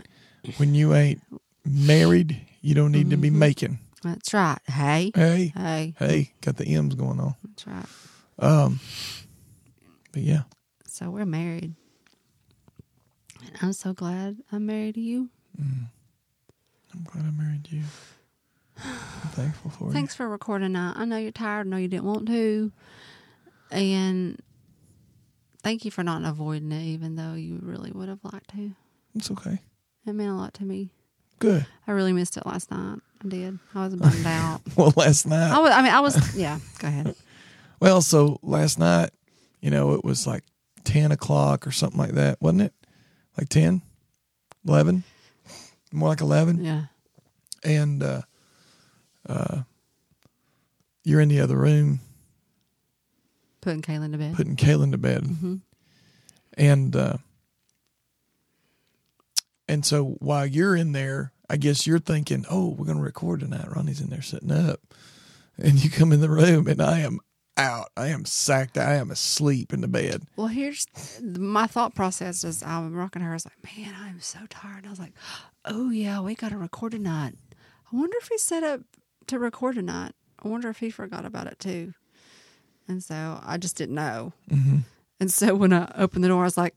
when you ain't married, you don't need to be Mm-hmm. making. That's right. Hey, Hey, hey, hey, got the M's going on. that's right. Um, but yeah, So we're married. And I'm so glad I'm married to you. I'm glad I married you. I'm thankful for it. Thanks for recording that. I know you're tired. I know you didn't want to. And thank you for not avoiding it, even though you really would have liked to. It's okay. It meant a lot to me. Good. I really missed it last night. I did. I was bummed out. Well, last night. I was. I mean, I was. Yeah. Go ahead. Well, so last night, you know, it was like 10 o'clock or something like that, wasn't it? Like 10, 11, more like 11. Yeah. And uh, uh, you're in the other room Putting Kaylin to bed. putting Kaylin to bed. hmm And, uh, and so while you're in there, I guess you're thinking, oh, we're going to record tonight. Ronnie's in there sitting up. And you come in the room and I am out. I am sacked. I am asleep in the bed. Well, here's my thought process as I'm rocking her. I was like, man, I'm so tired. And I was like, oh, yeah, we got to record tonight. I wonder if he set up to record tonight. I wonder if he forgot about it too. And so I just didn't know. Mm-hmm. And so when I opened the door, I was like,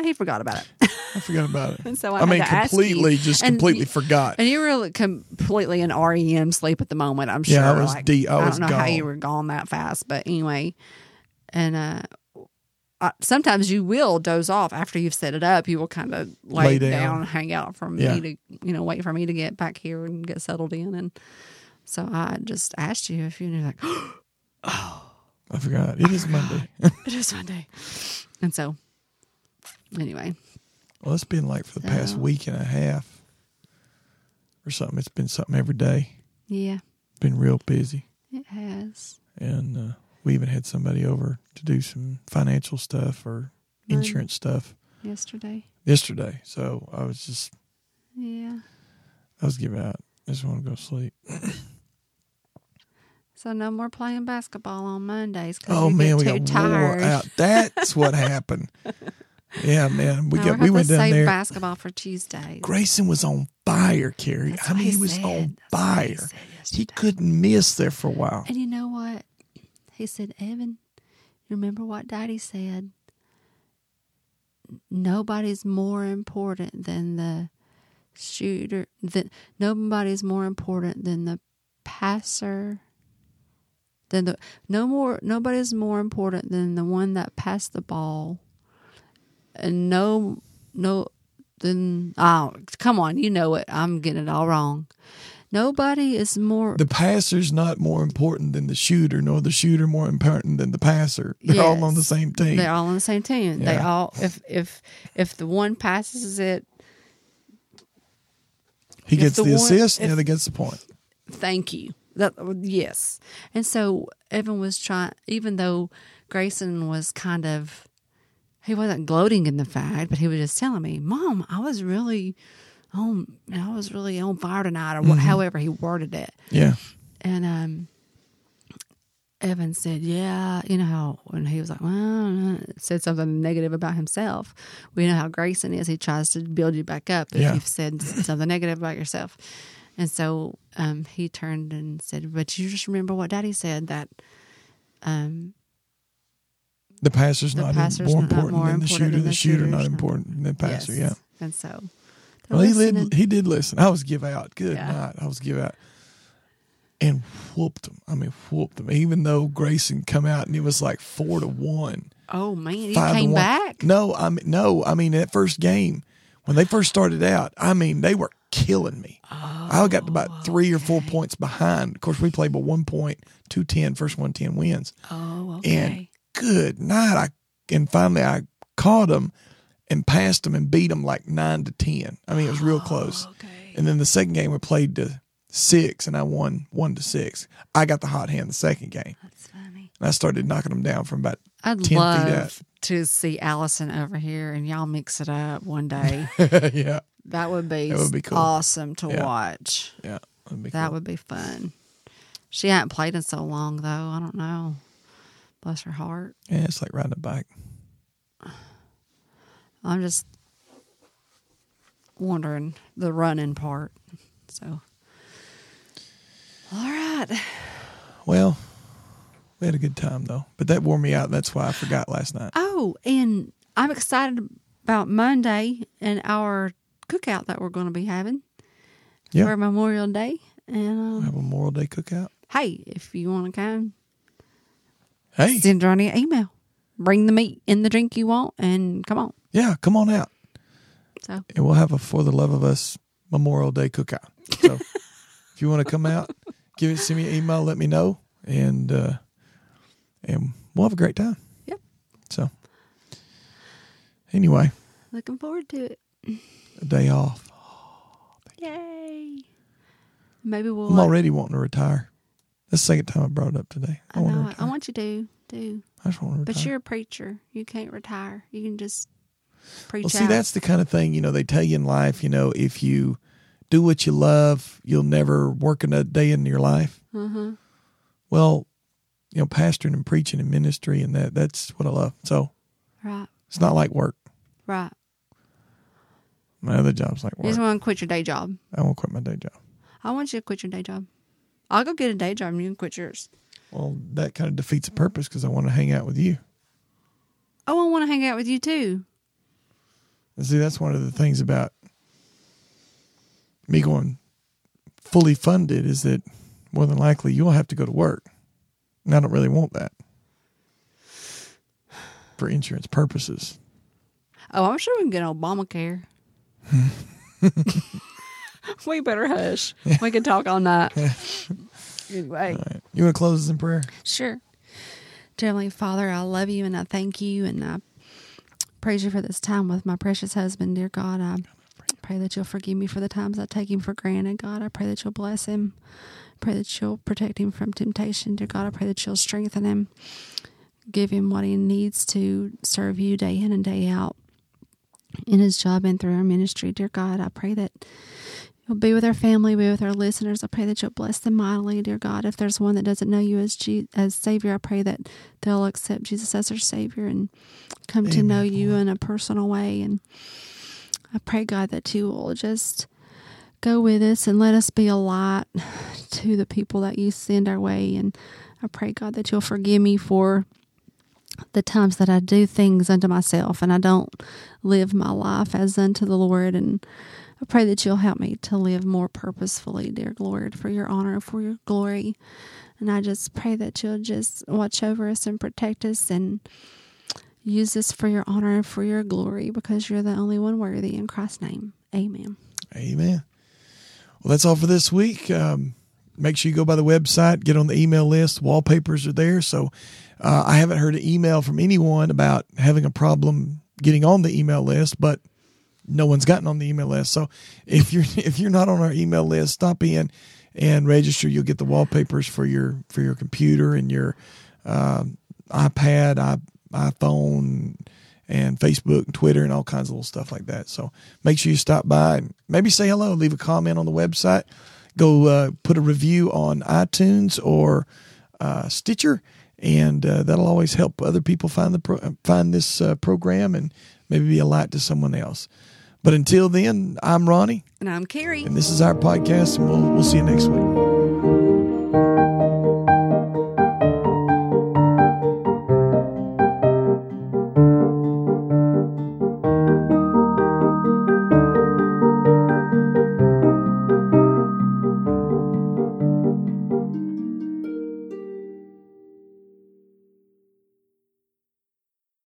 uh, he forgot about it. I forgot about it. and so I, I, mean, completely, just And completely you- forgot. And you were completely in REM sleep at the moment. I'm sure. Yeah, I was like, deep- I I was don't know how you were gone that fast, but anyway. And uh, I, sometimes you will doze off after you've set it up. You will kind of lay, Lay down. down. and hang out for Yeah. me to, you know, wait for me to get back here and get settled in. And so I just asked you if you knew, like, oh, I forgot. It is Monday. it is Monday. And so, anyway, well, it's been like for the past week and a half or something. It's been something every day. yeah, Been real busy. it has. And uh, we even had somebody over to do some financial stuff or Mon- insurance stuff Yesterday. yesterday. So I was just, Yeah. I was giving out. I just want to go to sleep. So no more playing basketball on Mondays Oh man, we too got tired. wore out. That's what happened. Yeah, man, we Now got we'll we went down there. basketball for Tuesdays. Grayson was on fire, Carey. That's I mean, he, was said. on That's what he fire. He couldn't miss there for a while. And you know what? He said, Evan, you remember what Daddy said? Nobody's more important than the shooter. That nobody's more important than the passer. Than the no more. Nobody's more important than the one that passed the ball. And no, no. Then oh, come on, you know it. I'm getting it all wrong. Nobody is more. The passer's not more important than the shooter, nor the shooter more important than the passer. They're all on the same team. They're all on the same team. They all if if if the one passes it, he gets the the, one- assist, and the other gets the point. thank you. That yes. And so Evan was trying even though Grayson was kind of he wasn't gloating in the fact, but he was just telling me, Mom, I was really on I was really on fire tonight or wha- however he worded it. Yeah, And um, Evan said, "Yeah, you know how when he was like, well, uh," said something negative about himself. We know how Grayson is; he tries to build you back up if Yeah. you've said something negative about yourself. And so um, he turned and said, "But you just remember what Daddy said that um, the passer's The not passer's more not important more than the important shooter. than The the shooter not important than the passer. yes. Yeah. And so Well, he did. He did listen. I was give out. Good Yeah. night. I was give out, and whooped him. I mean, whooped him. Even though Grayson come out and it was like four to one. oh man, he came back. No, I mean no. I mean that first game when they first started out, I mean they were killing me. I got about oh, three or four points behind. Of course, we played by one point, two ten, first one ten wins. Oh, okay. And good night. I and finally I caught him and passed him and beat him like nine to ten. I mean it was real close. Oh, okay. And then the second game we played to six, and I won one to six. I got the hot hand the second game, That's funny. and I started knocking them down from about I'd 10 feet out. love to see Allison over here and y'all mix it up one day. yeah, That would be, That would be cool. awesome to Yeah. watch. yeah. That'd That cool. would be fun. She hadn't played in so long though. I don't know. Bless her heart. Yeah, it's like riding a bike. I'm just wondering the running part. So, all right. Well, we had a good time though, but that wore me out. That's why I forgot last night. Oh, and I'm excited about Monday and our cookout that we're going to be having Yeah. for Memorial Day. And um, Have a Memorial Day cookout. hey, if you want to come, Hey, send Johnny an email. Bring the meat and the drink you want, and come on. yeah, come on out, So, and we'll have a for the love of us Memorial Day cookout. So, if you want to come out, give it, send me an email, let me know, and uh, and we'll have a great time. Yep. So, anyway, looking forward to it. a day off. Yay! Maybe we'll. I'm already wanting to retire. That's the second time I brought it up today. I want know. it. I want you to do, I just want to retire. but you're a preacher. You can't retire. You can just preach Well, see, out. that's the kind of thing, you know, they tell you in life, you know, if you do what you love, you'll never work in a day in your life. Mhm. Well, you know, pastoring and preaching and ministry and that, that's what I love. So right, it's not like work. right. My other job's like work. You just want to quit your day job. I won't quit my day job. I want you to quit your day job. I'll go get a day job and you can quit yours. Well, that kind of defeats the purpose because I want to hang out with you. Oh, I want to hang out with you too. And see, that's one of the things about me going fully funded is that more than likely you'll have to go to work. And I don't really want that. for insurance purposes. Oh, I'm sure we can get Obamacare. we better hush. We can talk all night. Anyway. You want to close this in prayer? Sure. Heavenly Father, I love you and I thank you and I praise you for this time with my precious husband. Dear God, I pray that you'll forgive me for the times I take him for granted. God, I pray that you'll bless him. Pray that you'll protect him from temptation. Dear God, I pray that you'll strengthen him. Give him what he needs to serve you day in and day out in his job and through our ministry. Dear God, I pray that Be with our family, be with our listeners. I pray that you'll bless them mightily, dear God. If there's one that doesn't know you as Je- as Savior, I pray that they'll accept Jesus as their Savior and come to Amen, know you in a personal way. And I pray, God, that you will just go with us and let us be a light to the people that you send our way. And I pray, God, that you'll forgive me for the times that I do things unto myself and I don't live my life as unto the Lord. And I pray that you'll help me to live more purposefully, dear Lord, for your honor and for your glory. And I just pray that you'll just watch over us and protect us and use us for your honor and for your glory because you're the only one worthy. In Christ's name, amen. Amen. Well, that's all for this week. Um, make sure you go by the website, get on the email list. Wallpapers are there. So uh, I haven't heard an email from anyone about having a problem getting on the email list, but no one's gotten on the email list. So if you're if you're not on our email list, stop in and register. You'll get the wallpapers for your for your computer and your um, iPad, i iPhone, and Facebook and Twitter and all kinds of little stuff like that. So make sure you stop by and maybe say hello, leave a comment on the website, go uh, put a review on iTunes or uh, Stitcher, and uh, that'll always help other people find the pro- find this uh, program and maybe be a light to someone else. But until then, I'm Ronnie, And I'm Carey. and this is our podcast, and we'll we'll see you next week.